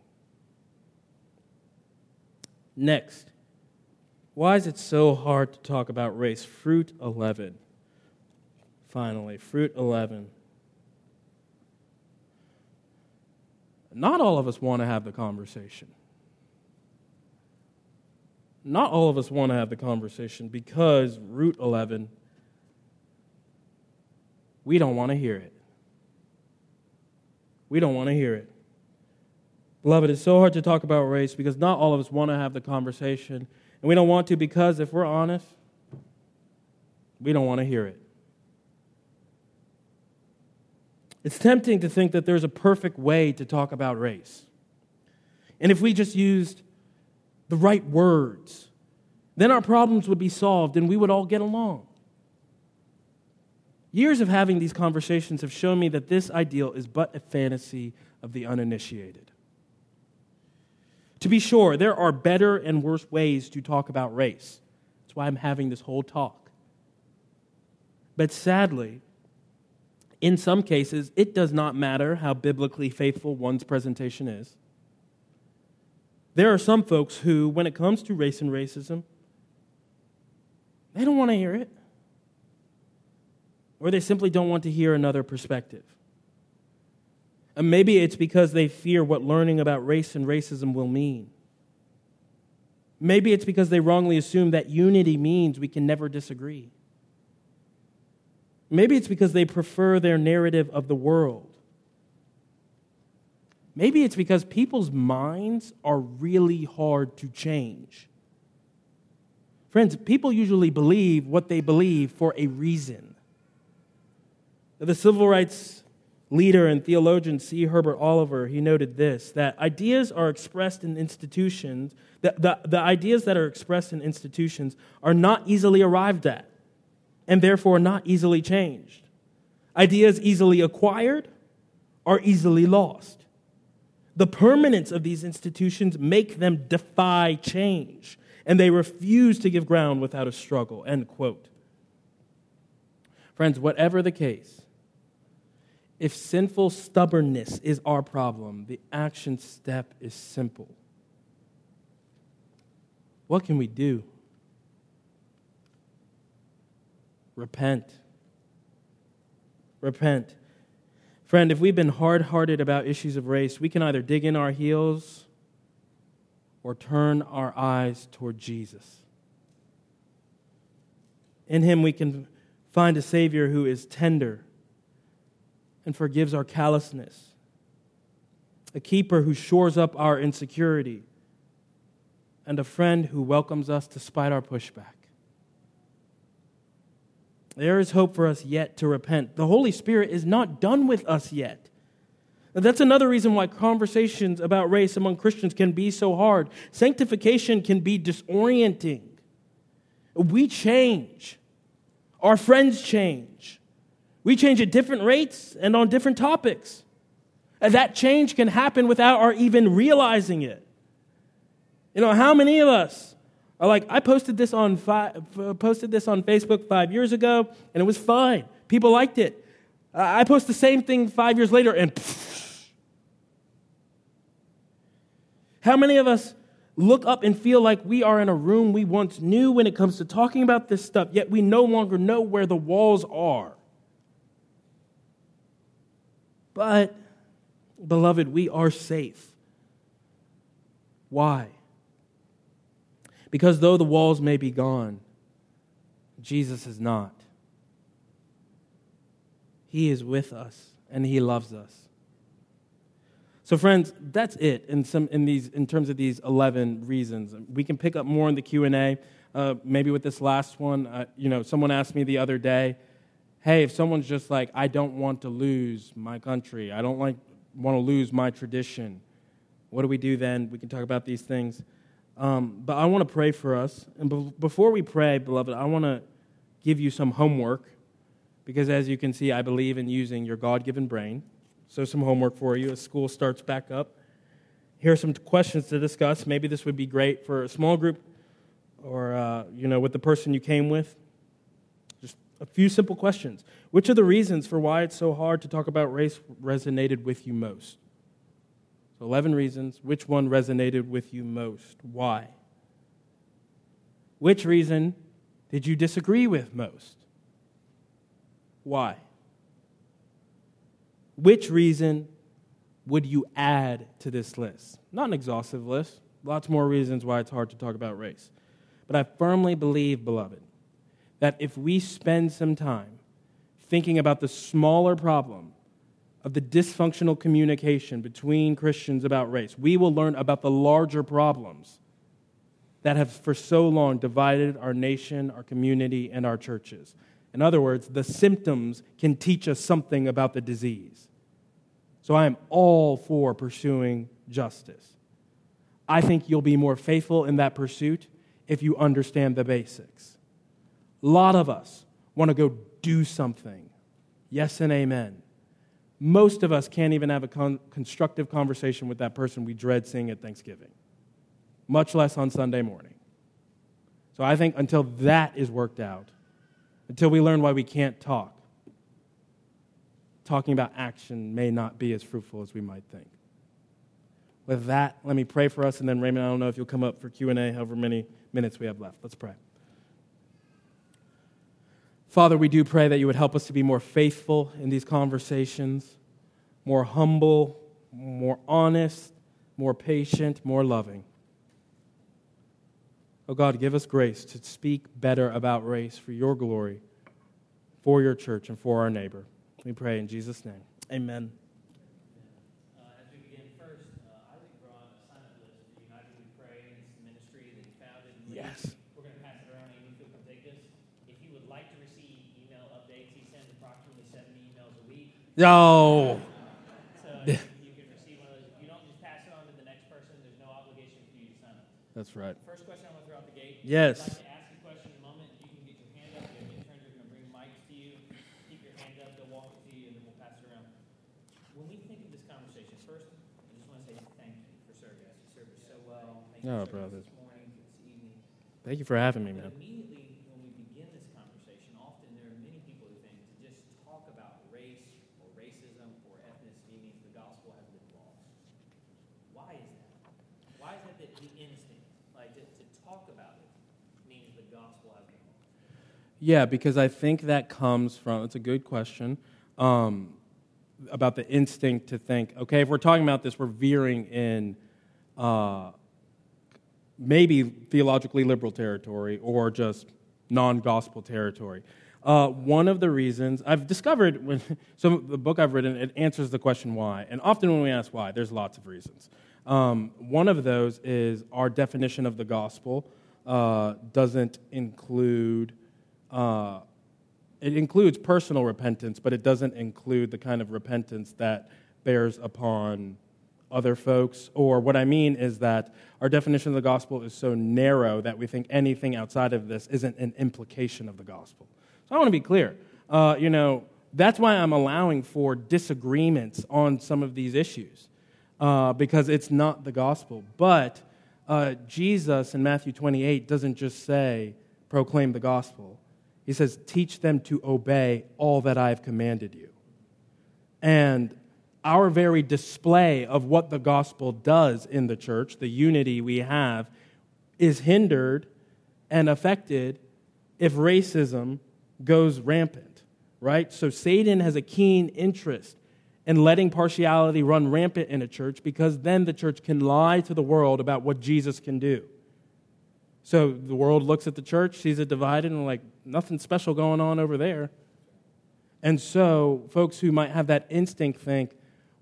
Next, why is it so hard to talk about race? Fruit 11. Finally, fruit 11. Not all of us want to have the conversation. Not all of us want to have the conversation because root 11 we don't want to hear it. We don't want to hear it. Beloved, it's so hard to talk about race because not all of us want to have the conversation. And we don't want to because, if we're honest, we don't want to hear it. It's tempting to think that there's a perfect way to talk about race. And if we just used the right words, then our problems would be solved and we would all get along. Years of having these conversations have shown me that this ideal is but a fantasy of the uninitiated. To be sure, there are better and worse ways to talk about race. That's why I'm having this whole talk. But sadly, in some cases, it does not matter how biblically faithful one's presentation is. There are some folks who, when it comes to race and racism, they don't want to hear it or they simply don't want to hear another perspective. And maybe it's because they fear what learning about race and racism will mean. Maybe it's because they wrongly assume that unity means we can never disagree. Maybe it's because they prefer their narrative of the world. Maybe it's because people's minds are really hard to change. Friends, people usually believe what they believe for a reason. The civil rights leader and theologian C. Herbert Oliver, he noted this that ideas are expressed in institutions, the, the, the ideas that are expressed in institutions are not easily arrived at and therefore not easily changed. Ideas easily acquired are easily lost. The permanence of these institutions make them defy change, and they refuse to give ground without a struggle. End quote. Friends, whatever the case, if sinful stubbornness is our problem, the action step is simple. What can we do? Repent. Repent. Friend, if we've been hard hearted about issues of race, we can either dig in our heels or turn our eyes toward Jesus. In Him, we can find a Savior who is tender and forgives our callousness, a keeper who shores up our insecurity, and a friend who welcomes us despite our pushback. There is hope for us yet to repent. The Holy Spirit is not done with us yet. That's another reason why conversations about race among Christians can be so hard. Sanctification can be disorienting. We change, our friends change. We change at different rates and on different topics. And that change can happen without our even realizing it. You know, how many of us like, I posted this on posted this on Facebook five years ago, and it was fine. People liked it. I post the same thing five years later, and pfft. how many of us look up and feel like we are in a room we once knew when it comes to talking about this stuff, yet we no longer know where the walls are? But, beloved, we are safe. Why? Because though the walls may be gone, Jesus is not. He is with us and he loves us. So, friends, that's it in, some, in, these, in terms of these 11 reasons. We can pick up more in the Q&A. Uh, maybe with this last one, uh, you know, someone asked me the other day, hey, if someone's just like, I don't want to lose my country, I don't like, want to lose my tradition, what do we do then? We can talk about these things. Um, but I want to pray for us. And be- before we pray, beloved, I want to give you some homework because as you can see, I believe in using your God given brain. So, some homework for you as school starts back up. Here are some questions to discuss. Maybe this would be great for a small group or, uh, you know, with the person you came with. Just a few simple questions. Which of the reasons for why it's so hard to talk about race resonated with you most? So, 11 reasons. Which one resonated with you most? Why? Which reason did you disagree with most? Why? Which reason would you add to this list? Not an exhaustive list, lots more reasons why it's hard to talk about race. But I firmly believe, beloved, that if we spend some time thinking about the smaller problem of the dysfunctional communication between Christians about race, we will learn about the larger problems that have for so long divided our nation, our community, and our churches. In other words, the symptoms can teach us something about the disease. So I am all for pursuing justice. I think you'll be more faithful in that pursuit if you understand the basics. A lot of us want to go do something. Yes and amen. Most of us can't even have a con- constructive conversation with that person we dread seeing at Thanksgiving, much less on Sunday morning. So I think until that is worked out, until we learn why we can't talk. Talking about action may not be as fruitful as we might think. With that, let me pray for us, and then Raymond, I don't know if you'll come up for Q&A, however many minutes we have left. Let's pray. Father, we do pray that you would help us to be more faithful in these conversations, more humble, more honest, more patient, more loving. Oh God, give us grace to speak better about race for your glory, for your church, and for our neighbor. We pray in Jesus' name. Amen. Uh, as we begin first, uh, Isaac brought a sign up list for United We Pray. It's the ministry that he founded. And Yes. We're going to pass it around. Amy, feel free to take this. If you would like to receive email updates, he sends approximately 70 emails a week. Yo. So you, you can receive one of those. If you don't just pass it on to the next person, there's no obligation for you to sign up. That's right. First question I'm going to throw out the gate. Yes. If you'd like to ask a question in a moment, you can get your hand up. The interns are going to bring mics to you. Keep your hand up. They'll walk it to you, and then we'll pass it around. When we think of this conversation, first, I just want to say thank you for serving us. You served us so well. Thank you Oh, for serving this morning, this evening. Thank you for having me, man. immediately when we begin this conversation, often there are many people who think to just talk about race or racism or ethnicity means the gospel has been lost. Why is that? Why is that the, the instinct? Like to, to talk about it means the gospel. Yeah, because I think that comes from, it's a good question, um, about the instinct to think, okay, if we're talking about this, we're veering in uh, maybe theologically liberal territory or just non gospel territory. Uh, one of the reasons I've discovered, when, so the book I've written, it answers the question why. And often when we ask why, there's lots of reasons. Um, one of those is our definition of the gospel uh, doesn't include, uh, it includes personal repentance, but it doesn't include the kind of repentance that bears upon other folks. Or what I mean is that our definition of the gospel is so narrow that we think anything outside of this isn't an implication of the gospel. So I want to be clear. Uh, you know, that's why I'm allowing for disagreements on some of these issues uh, because it's not the gospel. But uh, Jesus in Matthew 28 doesn't just say, proclaim the gospel. He says, teach them to obey all that I have commanded you. And our very display of what the gospel does in the church, the unity we have, is hindered and affected if racism goes rampant, right? So Satan has a keen interest and letting partiality run rampant in a church because then the church can lie to the world about what Jesus can do. So the world looks at the church, sees it divided, and like, nothing special going on over there. And so folks who might have that instinct think,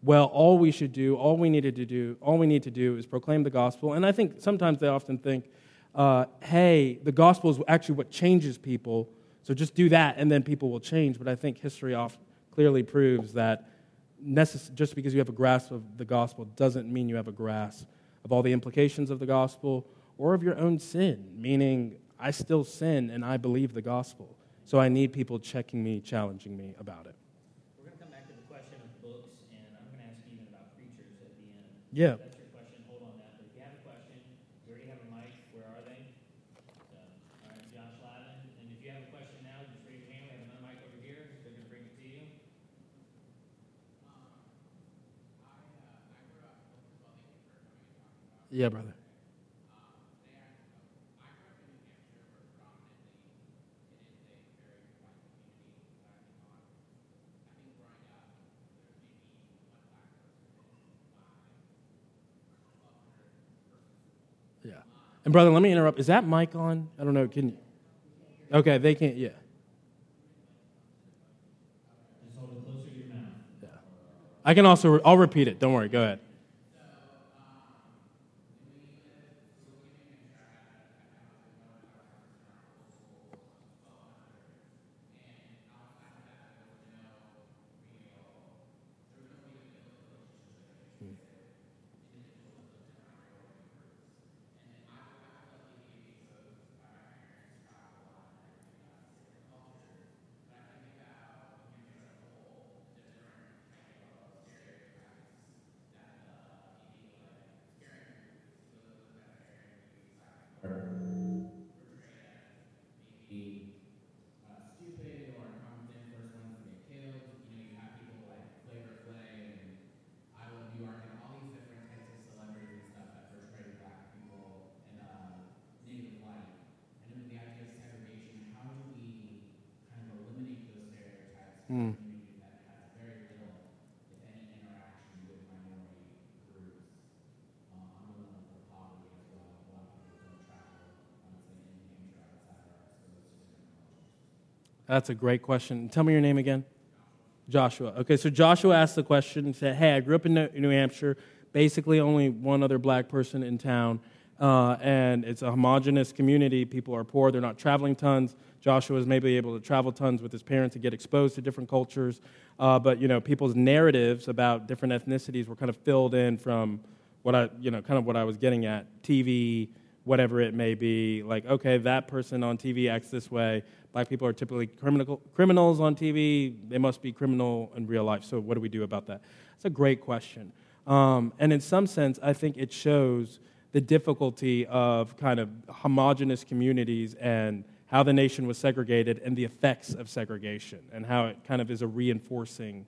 well, all we should do, all we needed to do, all we need to do is proclaim the gospel. And I think sometimes they often think, uh, hey, the gospel is actually what changes people, so just do that and then people will change. But I think history often clearly proves that necess- just because you have a grasp of the gospel doesn't mean you have a grasp of all the implications of the gospel or of your own sin, meaning I still sin and I believe the gospel. So I need people checking me, challenging me about it. We're going to come back to the question of books, and I'm going to ask Stephen about preachers at the end. Yeah. That's your question. Hold on that. But if you have a question, we already have a mic. Where are they? So, all right, Josh Lavin. And if you have a question now, just raise your hand. We have another mic over here. They're going to bring it to you. Yeah, brother. Yeah. And brother, let me interrupt. Is that mic on? I don't know. Can you? Okay, they can't. Yeah. Just hold it closer to your mouth. Yeah. I can also. I'll repeat it. Don't worry. Go ahead. be uh, stupid or incompetent, first ones to get killed. You know, you have people like Flavor Flav and I Love New York and all these different types of celebrities and stuff that portray black people in a negative light. And then the idea of segregation, how do we kind of eliminate those stereotypes in a community that has very little, if any, interaction with minority groups? Um, I'm a little for poverty as well. A lot of people don't travel, honestly, in New Hampshire outside are exposed to different cultures. That's a great question. Tell me your name again. Joshua. Okay, so Joshua asked the question and said, Hey, I grew up in New Hampshire, basically only one other black person in town, uh, and it's a homogenous community. People are poor, they're not traveling tons. Joshua was maybe able to travel tons with his parents to get exposed to different cultures, uh, but you know, people's narratives about different ethnicities were kind of filled in from what I, you know, kind of what I was getting at TV, whatever it may be. Like, okay, that person on TV acts this way. Black people are typically criminal, criminals on TV. They must be criminal in real life. So, what do we do about that? That's a great question. Um, and in some sense, I think it shows the difficulty of kind of homogenous communities and how the nation was segregated and the effects of segregation and how it kind of is a reinforcing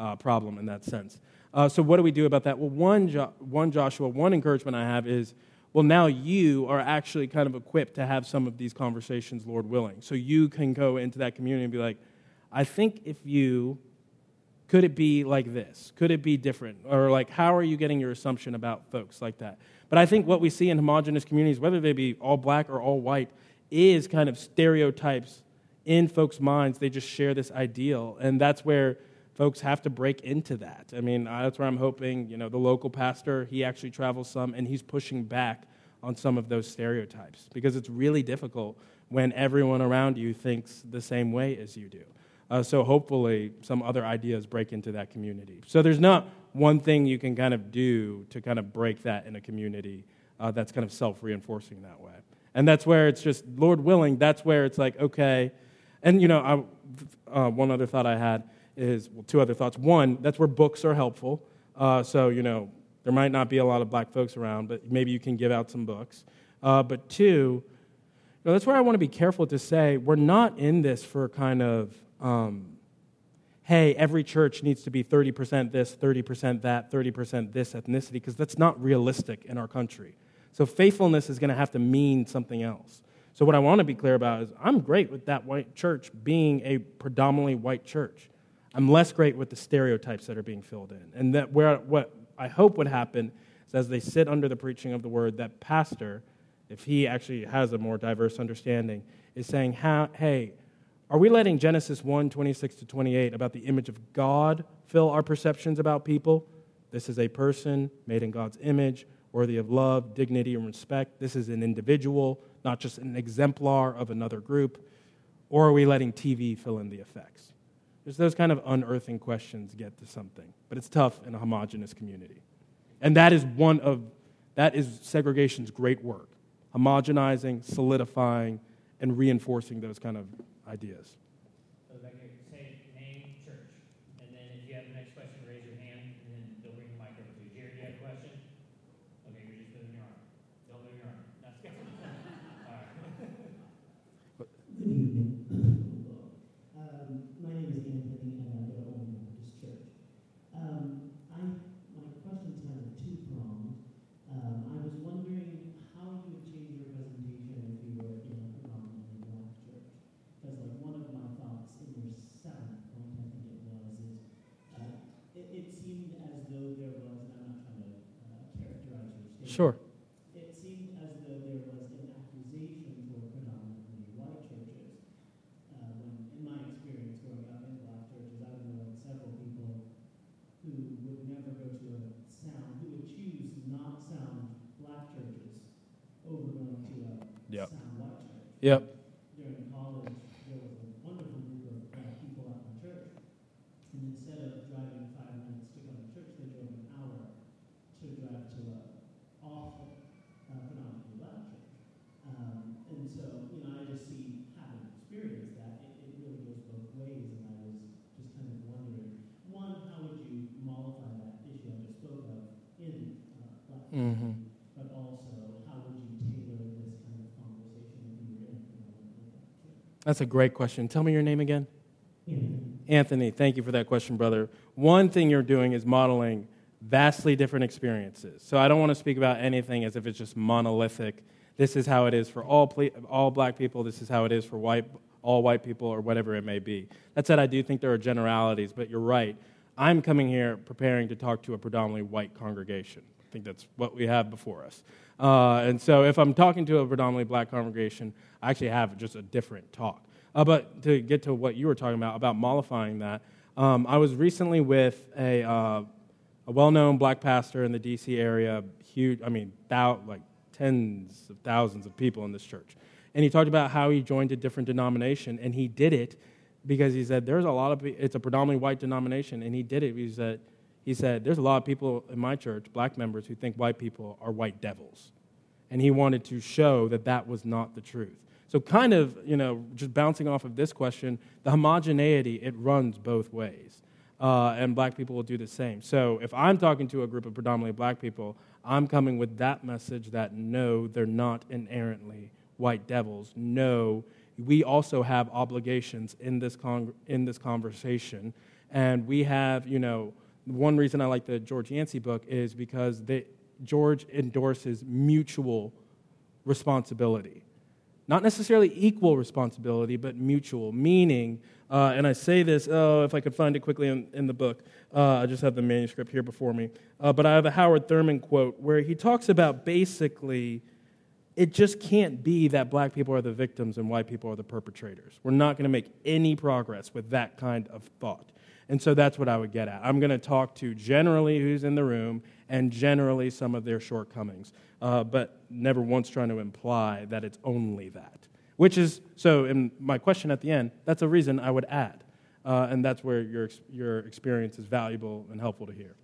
uh, problem in that sense. Uh, so, what do we do about that? Well, one, jo- one, Joshua, one encouragement I have is well, now you are actually kind of equipped to have some of these conversations, Lord willing. So, you can go into that community and be like, I think if you, could it be like this? Could it be different? Or, like, how are you getting your assumption about folks like that? But I think what we see in homogenous communities, whether they be all black or all white, is kind of stereotypes in folks' minds. They just share this ideal. And that's where folks have to break into that. I mean, that's where I'm hoping, you know, the local pastor, he actually travels some and he's pushing back on some of those stereotypes because it's really difficult when everyone around you thinks the same way as you do. Uh, so hopefully some other ideas break into that community. So there's not one thing you can kind of do to kind of break that in a community uh, that's kind of self-reinforcing that way. And that's where it's just, Lord willing, that's where it's like, okay. And, you know, I, uh, one other thought I had is, well, two other thoughts. One, that's where books are helpful. Uh, so, you know, there might not be a lot of black folks around, but maybe you can give out some books. Uh, but two, you know, that's where I want to be careful to say we're not in this for kind of, um, hey, every church needs to be 30% this, 30% that, 30% this ethnicity, because that's not realistic in our country. So faithfulness is going to have to mean something else. So what I want to be clear about is I'm great with that white church being a predominantly white church. I'm less great with the stereotypes that are being filled in. And that where what I hope would happen is as they sit under the preaching of the word, that pastor, if he actually has a more diverse understanding, is saying, hey, are we letting Genesis 1 26 to 28 about the image of God fill our perceptions about people? This is a person made in God's image, worthy of love, dignity, and respect. This is an individual, not just an exemplar of another group. Or are we letting TV fill in the effects? There's those kind of unearthing questions get to something, but it's tough in a homogenous community. And that is one of that is segregation's great work. Homogenizing, solidifying, and reinforcing those kind of ideas. So Rebecca, say name, church, and then if you have the next question, raise your hand, and then they'll bring the mic over to you. Jared, do you have a question? Okay, you're just moving your arm. Don't move your arm. That's good. All right. Good evening. Um, my name is Anthony, and I go to Old Baptist Church. Um, I, my question's kind of two-pronged. Um, I was wondering how you would change your presentation if you were in a predominantly black church. Because, like, one of my thoughts in your seventh point, I think it was, is uh, it, it seemed as though there was, and I'm not trying to uh, characterize your statement. Sure. It seemed as though there was an accusation toward predominantly white churches. Uh, when, in my experience growing up in black churches, I would know several people who would never go to a sound, who would choose not sound black churches over going to a Yep. sound white church. Yep. During college, there was a wonderful group of uh, people at my church, and instead of driving five minutes to go to church, they drove an hour to drive to a awful, uh, predominantly black church. Um, and so, you know, I just see, having experienced that, it, it really goes both ways, and I was just kind of wondering, one, how would you mollify that issue I just spoke of in uh, black Mhm. but also how would you tailor this kind of conversation if you were in a predominantly black church? That's a great question. Tell me your name again. Anthony. Anthony, thank you for that question, brother. One thing you're doing is modeling vastly different experiences. So I don't want to speak about anything as if it's just monolithic. This is how it is for all, ple- all black people. This is how it is for white, all white people, or whatever it may be. That said, I do think there are generalities, but you're right. I'm coming here preparing to talk to a predominantly white congregation. I think that's what we have before us. Uh, and so if I'm talking to a predominantly black congregation, I actually have just a different talk. Uh, but to get to what you were talking about, about mollifying that, um, I was recently with a, uh, a well-known black pastor in the D.C. area, huge, I mean, thou, like tens of thousands of people in this church. And he talked about how he joined a different denomination, and he did it because he said, there's a lot of, it's a predominantly white denomination, and he did it. He said, he said, there's a lot of people in my church, black members, who think white people are white devils. And he wanted to show that that was not the truth. So, kind of, you know, just bouncing off of this question, the homogeneity, it runs both ways. Uh, and black people will do the same. So, if I'm talking to a group of predominantly black people, I'm coming with that message that no, they're not inherently white devils. No, we also have obligations in this, con- in this conversation. And we have, you know, one reason I like the George Yancey book is because they, George endorses mutual responsibility. Not necessarily equal responsibility, but mutual, meaning, uh, and I say this, oh, if I could find it quickly in, in the book, uh, I just have the manuscript here before me, uh, but I have a Howard Thurman quote where he talks about basically it just can't be that black people are the victims and white people are the perpetrators. We're not going to make any progress with that kind of thought. And so that's what I would get at. I'm going to talk to generally who's in the room and generally some of their shortcomings, uh, but never once trying to imply that it's only that. Which is, so in my question at the end, that's a reason I would add. Uh, and that's where your, your experience is valuable and helpful to hear.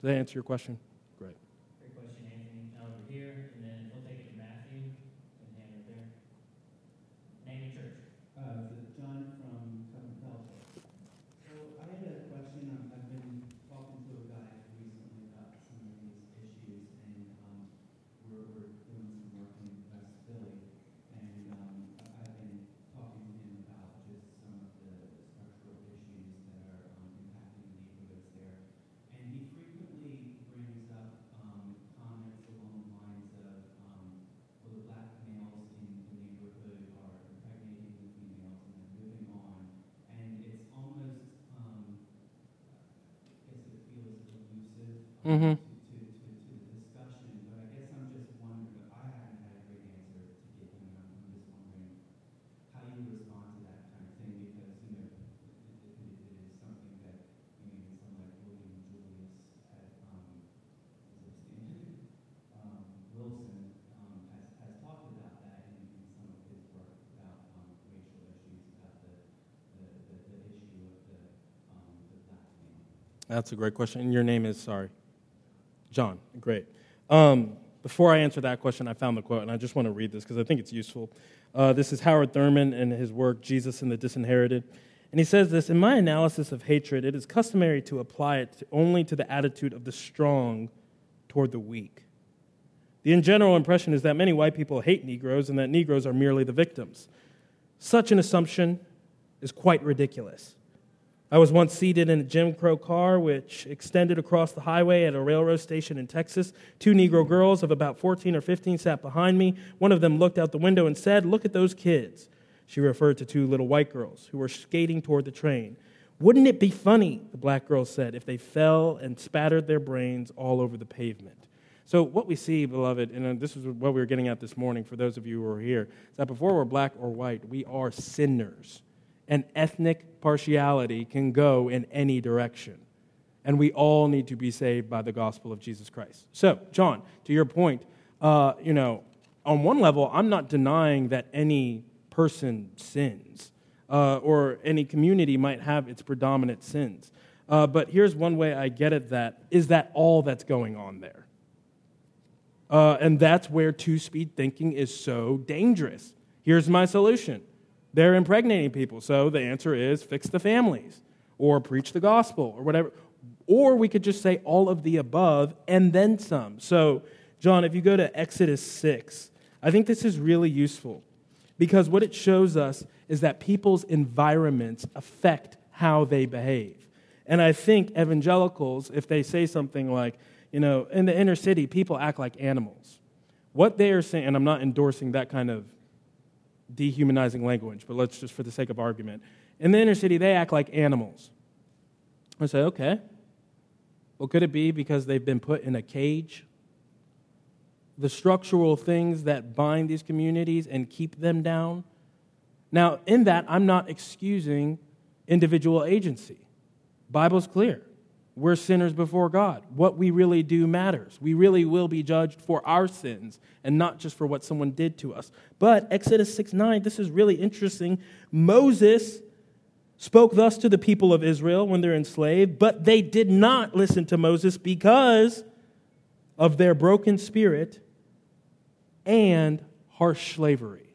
Does that answer your question? Great. Great question, Anthony. Now over here, and then we'll take it to Matthew and hand it there. Name and church. Uh, is it John from Covenant Fellowship? So I had a question. Um, I've been talking to a guy recently about some of these issues, and um, we're, we're doing some work in West Philly, and um, I- I've been talking to him about just some of the structural issues that are um, impacting the neighborhoods there. And he frequently brings Mm-hmm. to, to, to, to the discussion, but I guess I'm just wondering, I haven't had a great answer to give him, and I'm I'm just wondering how you respond to that kind of thing, because, you know, it, it, it is something that, you know, someone like William Julius at, um, is it Stanford? um, Wilson, um, has, has talked about that in, in some of his work about, um, racial issues, about the, the, the, the issue of the, um, the black man. That's a great question. And your name is, sorry, John. Great. Um, before I answer that question, I found the quote, and I just want to read this because I think it's useful. Uh, this is Howard Thurman and his work, Jesus and the Disinherited. And he says this In my analysis of hatred, it is customary to apply it to, only to the attitude of the strong toward the weak. The in general impression is that many white people hate Negroes and that Negroes are merely the victims. Such an assumption is quite ridiculous. I was once seated in a Jim Crow car which extended across the highway at a railroad station in Texas. Two Negro girls of about 14 or 15 sat behind me. One of them looked out the window and said, Look at those kids. She referred to two little white girls who were skating toward the train. Wouldn't it be funny, the black girl said, if they fell and spattered their brains all over the pavement? So, what we see, beloved, and uh, this is what we were getting at this morning for those of you who are here, is that before we're black or white, we are sinners and ethnic partiality can go in any direction. And we all need to be saved by the gospel of Jesus Christ. So, John, to your point, uh, you know, on one level, I'm not denying that any person sins uh, or any community might have its predominant sins. Uh, but here's one way I get at that is that all that's going on there? Uh, and that's where two speed thinking is so dangerous. Here's my solution they're impregnating people. So the answer is fix the families or preach the gospel or whatever. Or we could just say all of the above and then some. So, John, if you go to Exodus 6, I think this is really useful because what it shows us is that people's environments affect how they behave. And I think evangelicals, if they say something like, you know, in the inner city, people act like animals. What they are saying, and I'm not endorsing that kind of dehumanizing language, but let's just for the sake of argument. In the inner city, they act like animals. I say, okay. Well, could it be because they've been put in a cage? The structural things that bind these communities and keep them down? Now, in that, I'm not excusing individual agency. Bible's clear. We're sinners before God. What we really do matters. We really will be judged for our sins and not just for what someone did to us. But Exodus 6 9, this is really interesting. Moses spoke thus to the people of Israel when they're enslaved, but they did not listen to Moses because of their broken spirit and harsh slavery.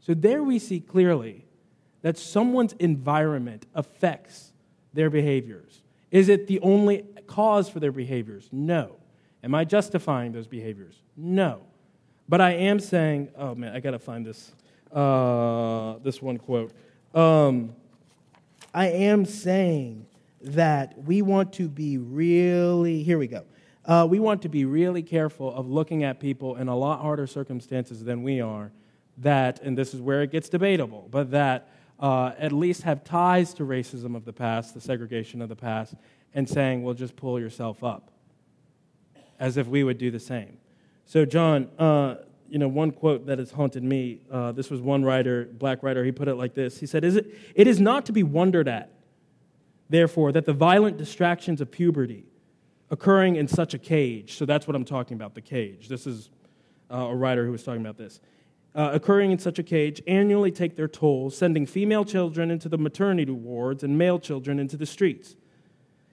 So there we see clearly that someone's environment affects their behaviors? Is it the only cause for their behaviors? No. Am I justifying those behaviors? No. But I am saying, oh man, I got to find this, uh, this one quote. Um, I am saying that we want to be really, here we go. Uh, we want to be really careful of looking at people in a lot harder circumstances than we are, that, and this is where it gets debatable, but that uh, at least have ties to racism of the past, the segregation of the past, and saying, well, just pull yourself up, as if we would do the same. So, John, uh, you know, one quote that has haunted me, uh, this was one writer, black writer, he put it like this. He said, is it, it is not to be wondered at, therefore, that the violent distractions of puberty occurring in such a cage, so that's what I'm talking about, the cage. This is uh, a writer who was talking about this uh, occurring in such a cage annually take their toll, sending female children into the maternity wards and male children into the streets.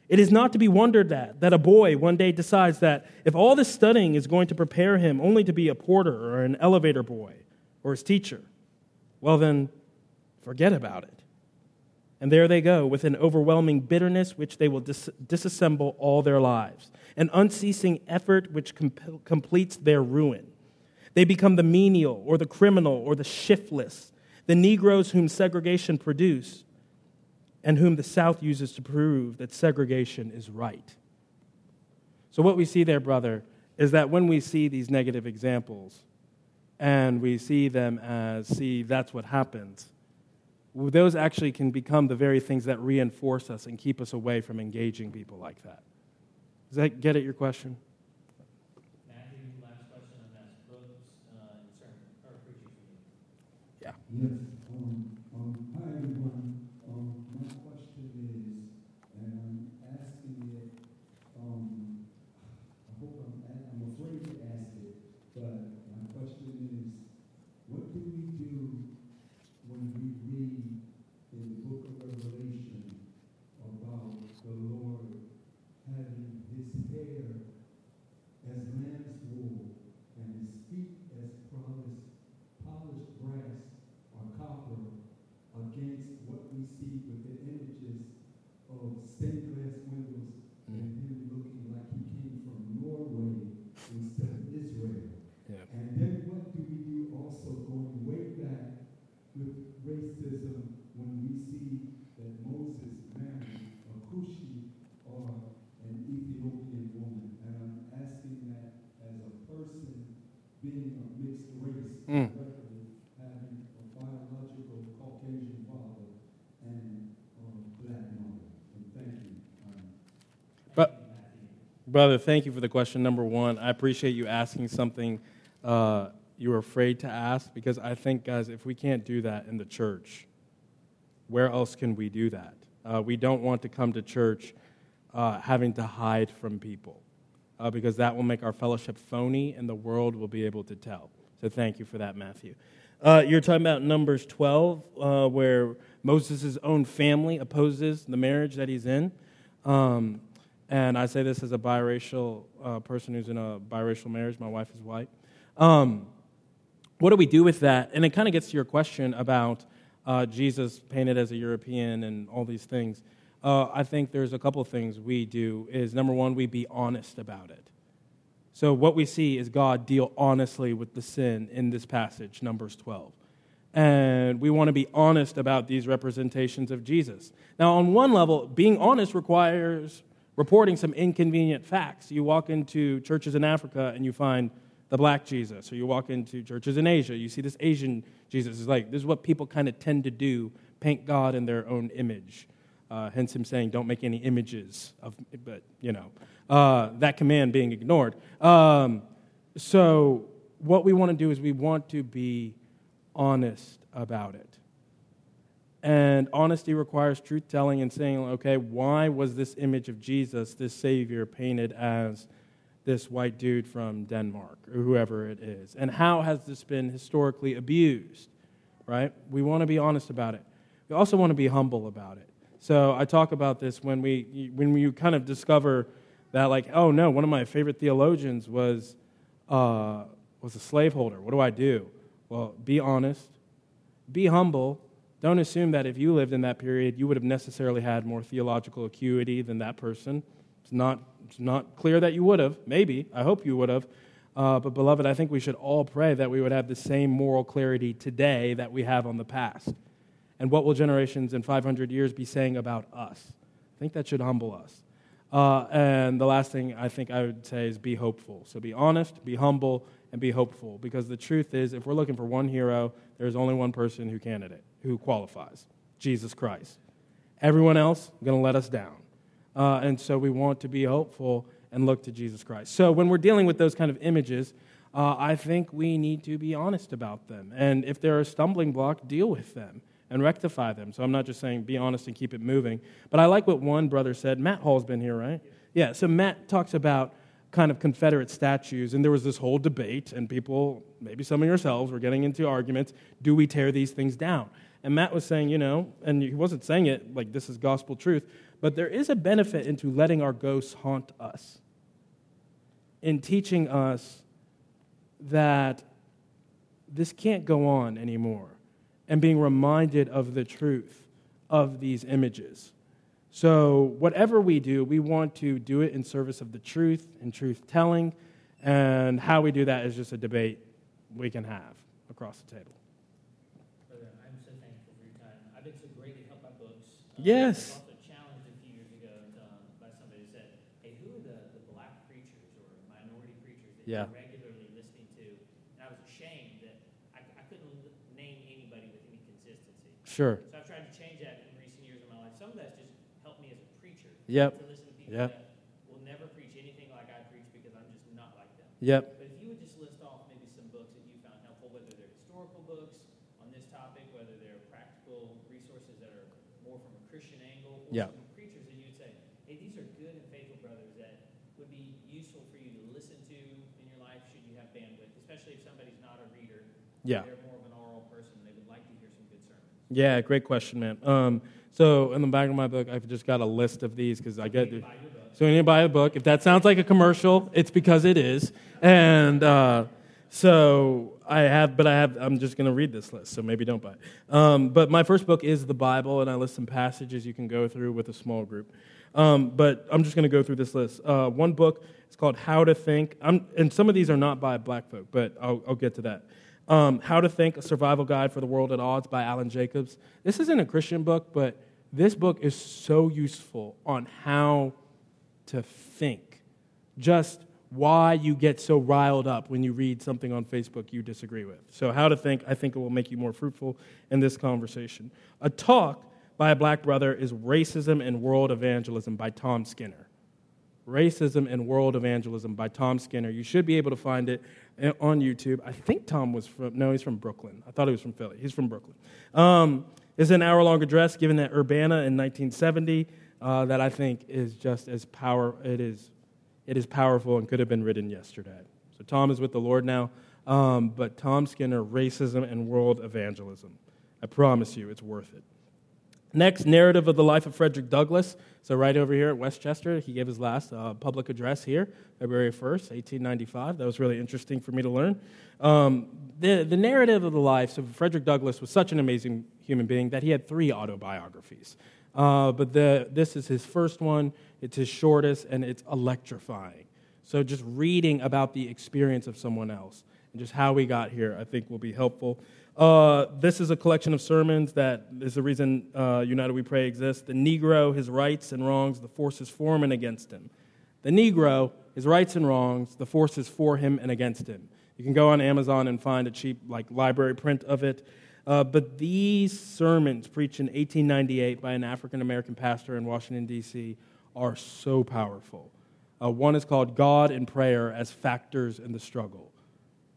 It is not to be wondered at that a boy one day decides that if all this studying is going to prepare him only to be a porter or an elevator boy or his teacher, well, then forget about it. And there they go with an overwhelming bitterness which they will dis- disassemble all their lives, an unceasing effort which comp- completes their ruin. They become the menial or the criminal or the shiftless, the Negroes whom segregation produced and whom the South uses to prove that segregation is right. So, what we see there, brother, is that when we see these negative examples and we see them as, see, that's what happens, those actually can become the very things that reinforce us and keep us away from engaging people like that. Does that get at your question? Matthew, last question on that's books uh, and sermon or preaching for you. Yes, um, um, hi everyone. Um, my question is, and I'm asking it, um, I hope I'm, I'm afraid to ask it, but my question is, what do we do when we read in the book of Revelation about the Lord having his hair as lamb's wool and his feet as polished, polished brass or copper against what we see with the images of stained glass windows and him looking like he came from Norway instead of Israel. Yeah. And then what do we do also going way back with racism when we see that Moses married a Cushi or an Ethiopian woman? And I'm asking that as a person being a mixed race, Mm. directly having a biological Caucasian father and a black mother. And thank you. Um, But, brother, thank you for the question. Number one, I appreciate you asking something uh, you were afraid to ask because I think, guys, if we can't do that in the church, where else can we do that? Uh, we don't want to come to church uh, having to hide from people uh, because that will make our fellowship phony and the world will be able to tell. So thank you for that, Matthew. Uh, you're talking about Numbers 12, uh, where Moses' own family opposes the marriage that he's in. Um, and I say this as a biracial uh, person who's in a biracial marriage. My wife is white. Um, what do we do with that? And it kind of gets to your question about uh, Jesus painted as a European and all these things. Uh, I think there's a couple things we do. Is number one, we be honest about it. So what we see is God deal honestly with the sin in this passage, Numbers 12. And we want to be honest about these representations of Jesus. Now, on one level, being honest requires reporting some inconvenient facts. You walk into churches in Africa and you find the black Jesus, or you walk into churches in Asia, you see this Asian Jesus. It's like, this is what people kind of tend to do paint God in their own image. Uh, hence him saying, don't make any images of, but, you know, uh, that command being ignored. Um, so, what we want to do is we want to be honest about it. And honesty requires truth telling and saying, okay, why was this image of Jesus, this Savior, painted as this white dude from Denmark or whoever it is? And how has this been historically abused? Right? We want to be honest about it. We also want to be humble about it. So I talk about this when we when you kind of discover that like oh no one of my favorite theologians was uh, was a slaveholder. What do I do? Well, be honest, be humble. Don't assume that if you lived in that period, you would have necessarily had more theological acuity than that person. It's not, it's not clear that you would have. Maybe. I hope you would have. Uh, but, beloved, I think we should all pray that we would have the same moral clarity today that we have on the past. And what will generations in 500 years be saying about us? I think that should humble us. Uh, and the last thing I think I would say is be hopeful. So be honest, be humble, and be hopeful. Because the truth is, if we're looking for one hero, there's only one person who candidate, who qualifies Jesus Christ. Everyone else going to let us down. Uh, and so we want to be hopeful and look to Jesus Christ. So when we're dealing with those kind of images, uh, I think we need to be honest about them. And if they're a stumbling block, deal with them and rectify them. So I'm not just saying be honest and keep it moving. But I like what one brother said. Matt Hall's been here, right? Yeah, so Matt talks about kind of Confederate statues, and there was this whole debate, and people, maybe some of yourselves, were getting into arguments do we tear these things down? And Matt was saying, you know, and he wasn't saying it like this is gospel truth, but there is a benefit into letting our ghosts haunt us, in teaching us that this can't go on anymore, and being reminded of the truth of these images. So, whatever we do, we want to do it in service of the truth and truth telling, and how we do that is just a debate we can have across the table. Brother, I'm so thankful for your time. I've been so greatly helped by books. Yes. I was also challenged a few years ago um, by somebody who said, hey, who are the, the black preachers or minority preachers that Yeah. you're regularly listening to? And I was ashamed that I, I couldn't name anybody with any consistency. Sure. So I've tried to change that in recent years of my life. Some of that's just helped me as a preacher. Yep. To listen to people Yep. that will never preach anything like I preach because I'm just not like them. Yep. But if you would just list off maybe some books that you found helpful, whether they're historical books on this topic, whether they're practical resources that are more from a Christian angle, or Yeah. some preachers that you'd say, hey, these are good and faithful brothers that would be useful for you to listen to in your life should you have bandwidth, especially if somebody's not a reader. Yeah. They're more of an oral person. They would like to hear some good sermons. Yeah, great question, man. Um, so in the back of my book, I've just got a list of these because I get. So you need to buy a book. If that sounds like a commercial, it's because it is. And uh, so I have, but I have. I'm just going to read this list. So maybe don't buy. it. Um, but my first book is the Bible, and I list some passages you can go through with a small group. Um, but I'm just going to go through this list. Uh, one book is called How to Think, I'm, and some of these are not by black folk, but I'll, I'll get to that. Um, How to Think: A Survival Guide for the World at Odds by Alan Jacobs. This isn't a Christian book, but this book is so useful on how to think. Just why you get so riled up when you read something on Facebook you disagree with. So, how to think, I think it will make you more fruitful in this conversation. A talk by a black brother is Racism and World Evangelism by Tom Skinner. Racism and World Evangelism by Tom Skinner. You should be able to find it on YouTube. I think Tom was from, no, he's from Brooklyn. I thought he was from Philly. He's from Brooklyn. Um, it's an hour long address given at Urbana in 1970 uh, that I think is just as power, it is, it is powerful and could have been written yesterday. So Tom is with the Lord now, um, but Tom Skinner, Racism and World Evangelism. I promise you, it's worth it. Next, narrative of the life of Frederick Douglass. So, right over here at West Chester, he gave his last uh, public address here, February 1st, 1895. That was really interesting for me to learn. Um, the, the narrative of the life, so Frederick Douglass was such an amazing human being that he had three autobiographies. Uh, but the, this is his first one, it's his shortest, and it's electrifying. So, just reading about the experience of someone else and just how we got here, I think will be helpful. Uh, this is a collection of sermons that is the reason uh, United We Pray exists. The Negro, his rights and wrongs, the forces for him and against him. The Negro, his rights and wrongs, the forces for him and against him. You can go on Amazon and find a cheap like library print of it. Uh, but these sermons preached in 1898 by an African American pastor in Washington, D.C., are so powerful. Uh, one is called God and Prayer as Factors in the Struggle.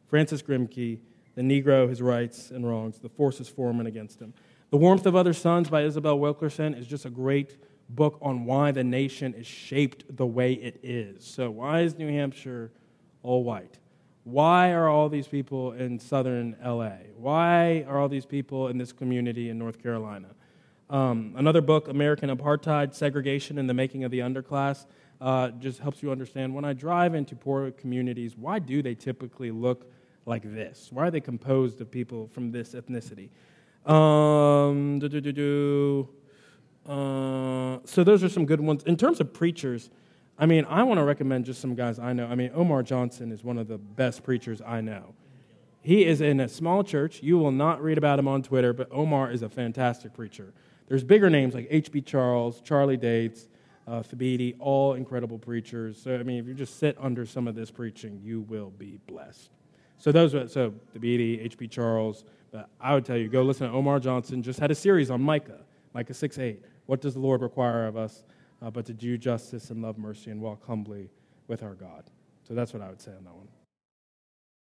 Francis Grimke, The Negro, His Rights and Wrongs, The Forces for Him and Against Him. The Warmth of Other Suns by Isabel Wilkerson is just a great book on why the nation is shaped the way it is. So, why is New Hampshire all white? Why are all these people in southern LA? Why are all these people in this community in North Carolina? Um, another book, American Apartheid Segregation and the Making of the Underclass, uh, just helps you understand when I drive into poor communities, why do they typically look like this? Why are they composed of people from this ethnicity? Um. Uh, so those are some good ones. In terms of preachers, I mean, I want to recommend just some guys I know. I mean, Omar Johnson is one of the best preachers I know. He is in a small church. You will not read about him on Twitter, but Omar is a fantastic preacher. There's bigger names like H.B. Charles, Charlie Dates, uh, Thabiti, all incredible preachers. So, I mean, if you just sit under some of this preaching, you will be blessed. So, those are, so Thabiti, H.B. Charles, but I would tell you, go listen to Omar Johnson, just had a series on Micah, Micah 6 8. What does the Lord require of us uh, but to do justice and love mercy and walk humbly with our God? So, that's what I would say on that one.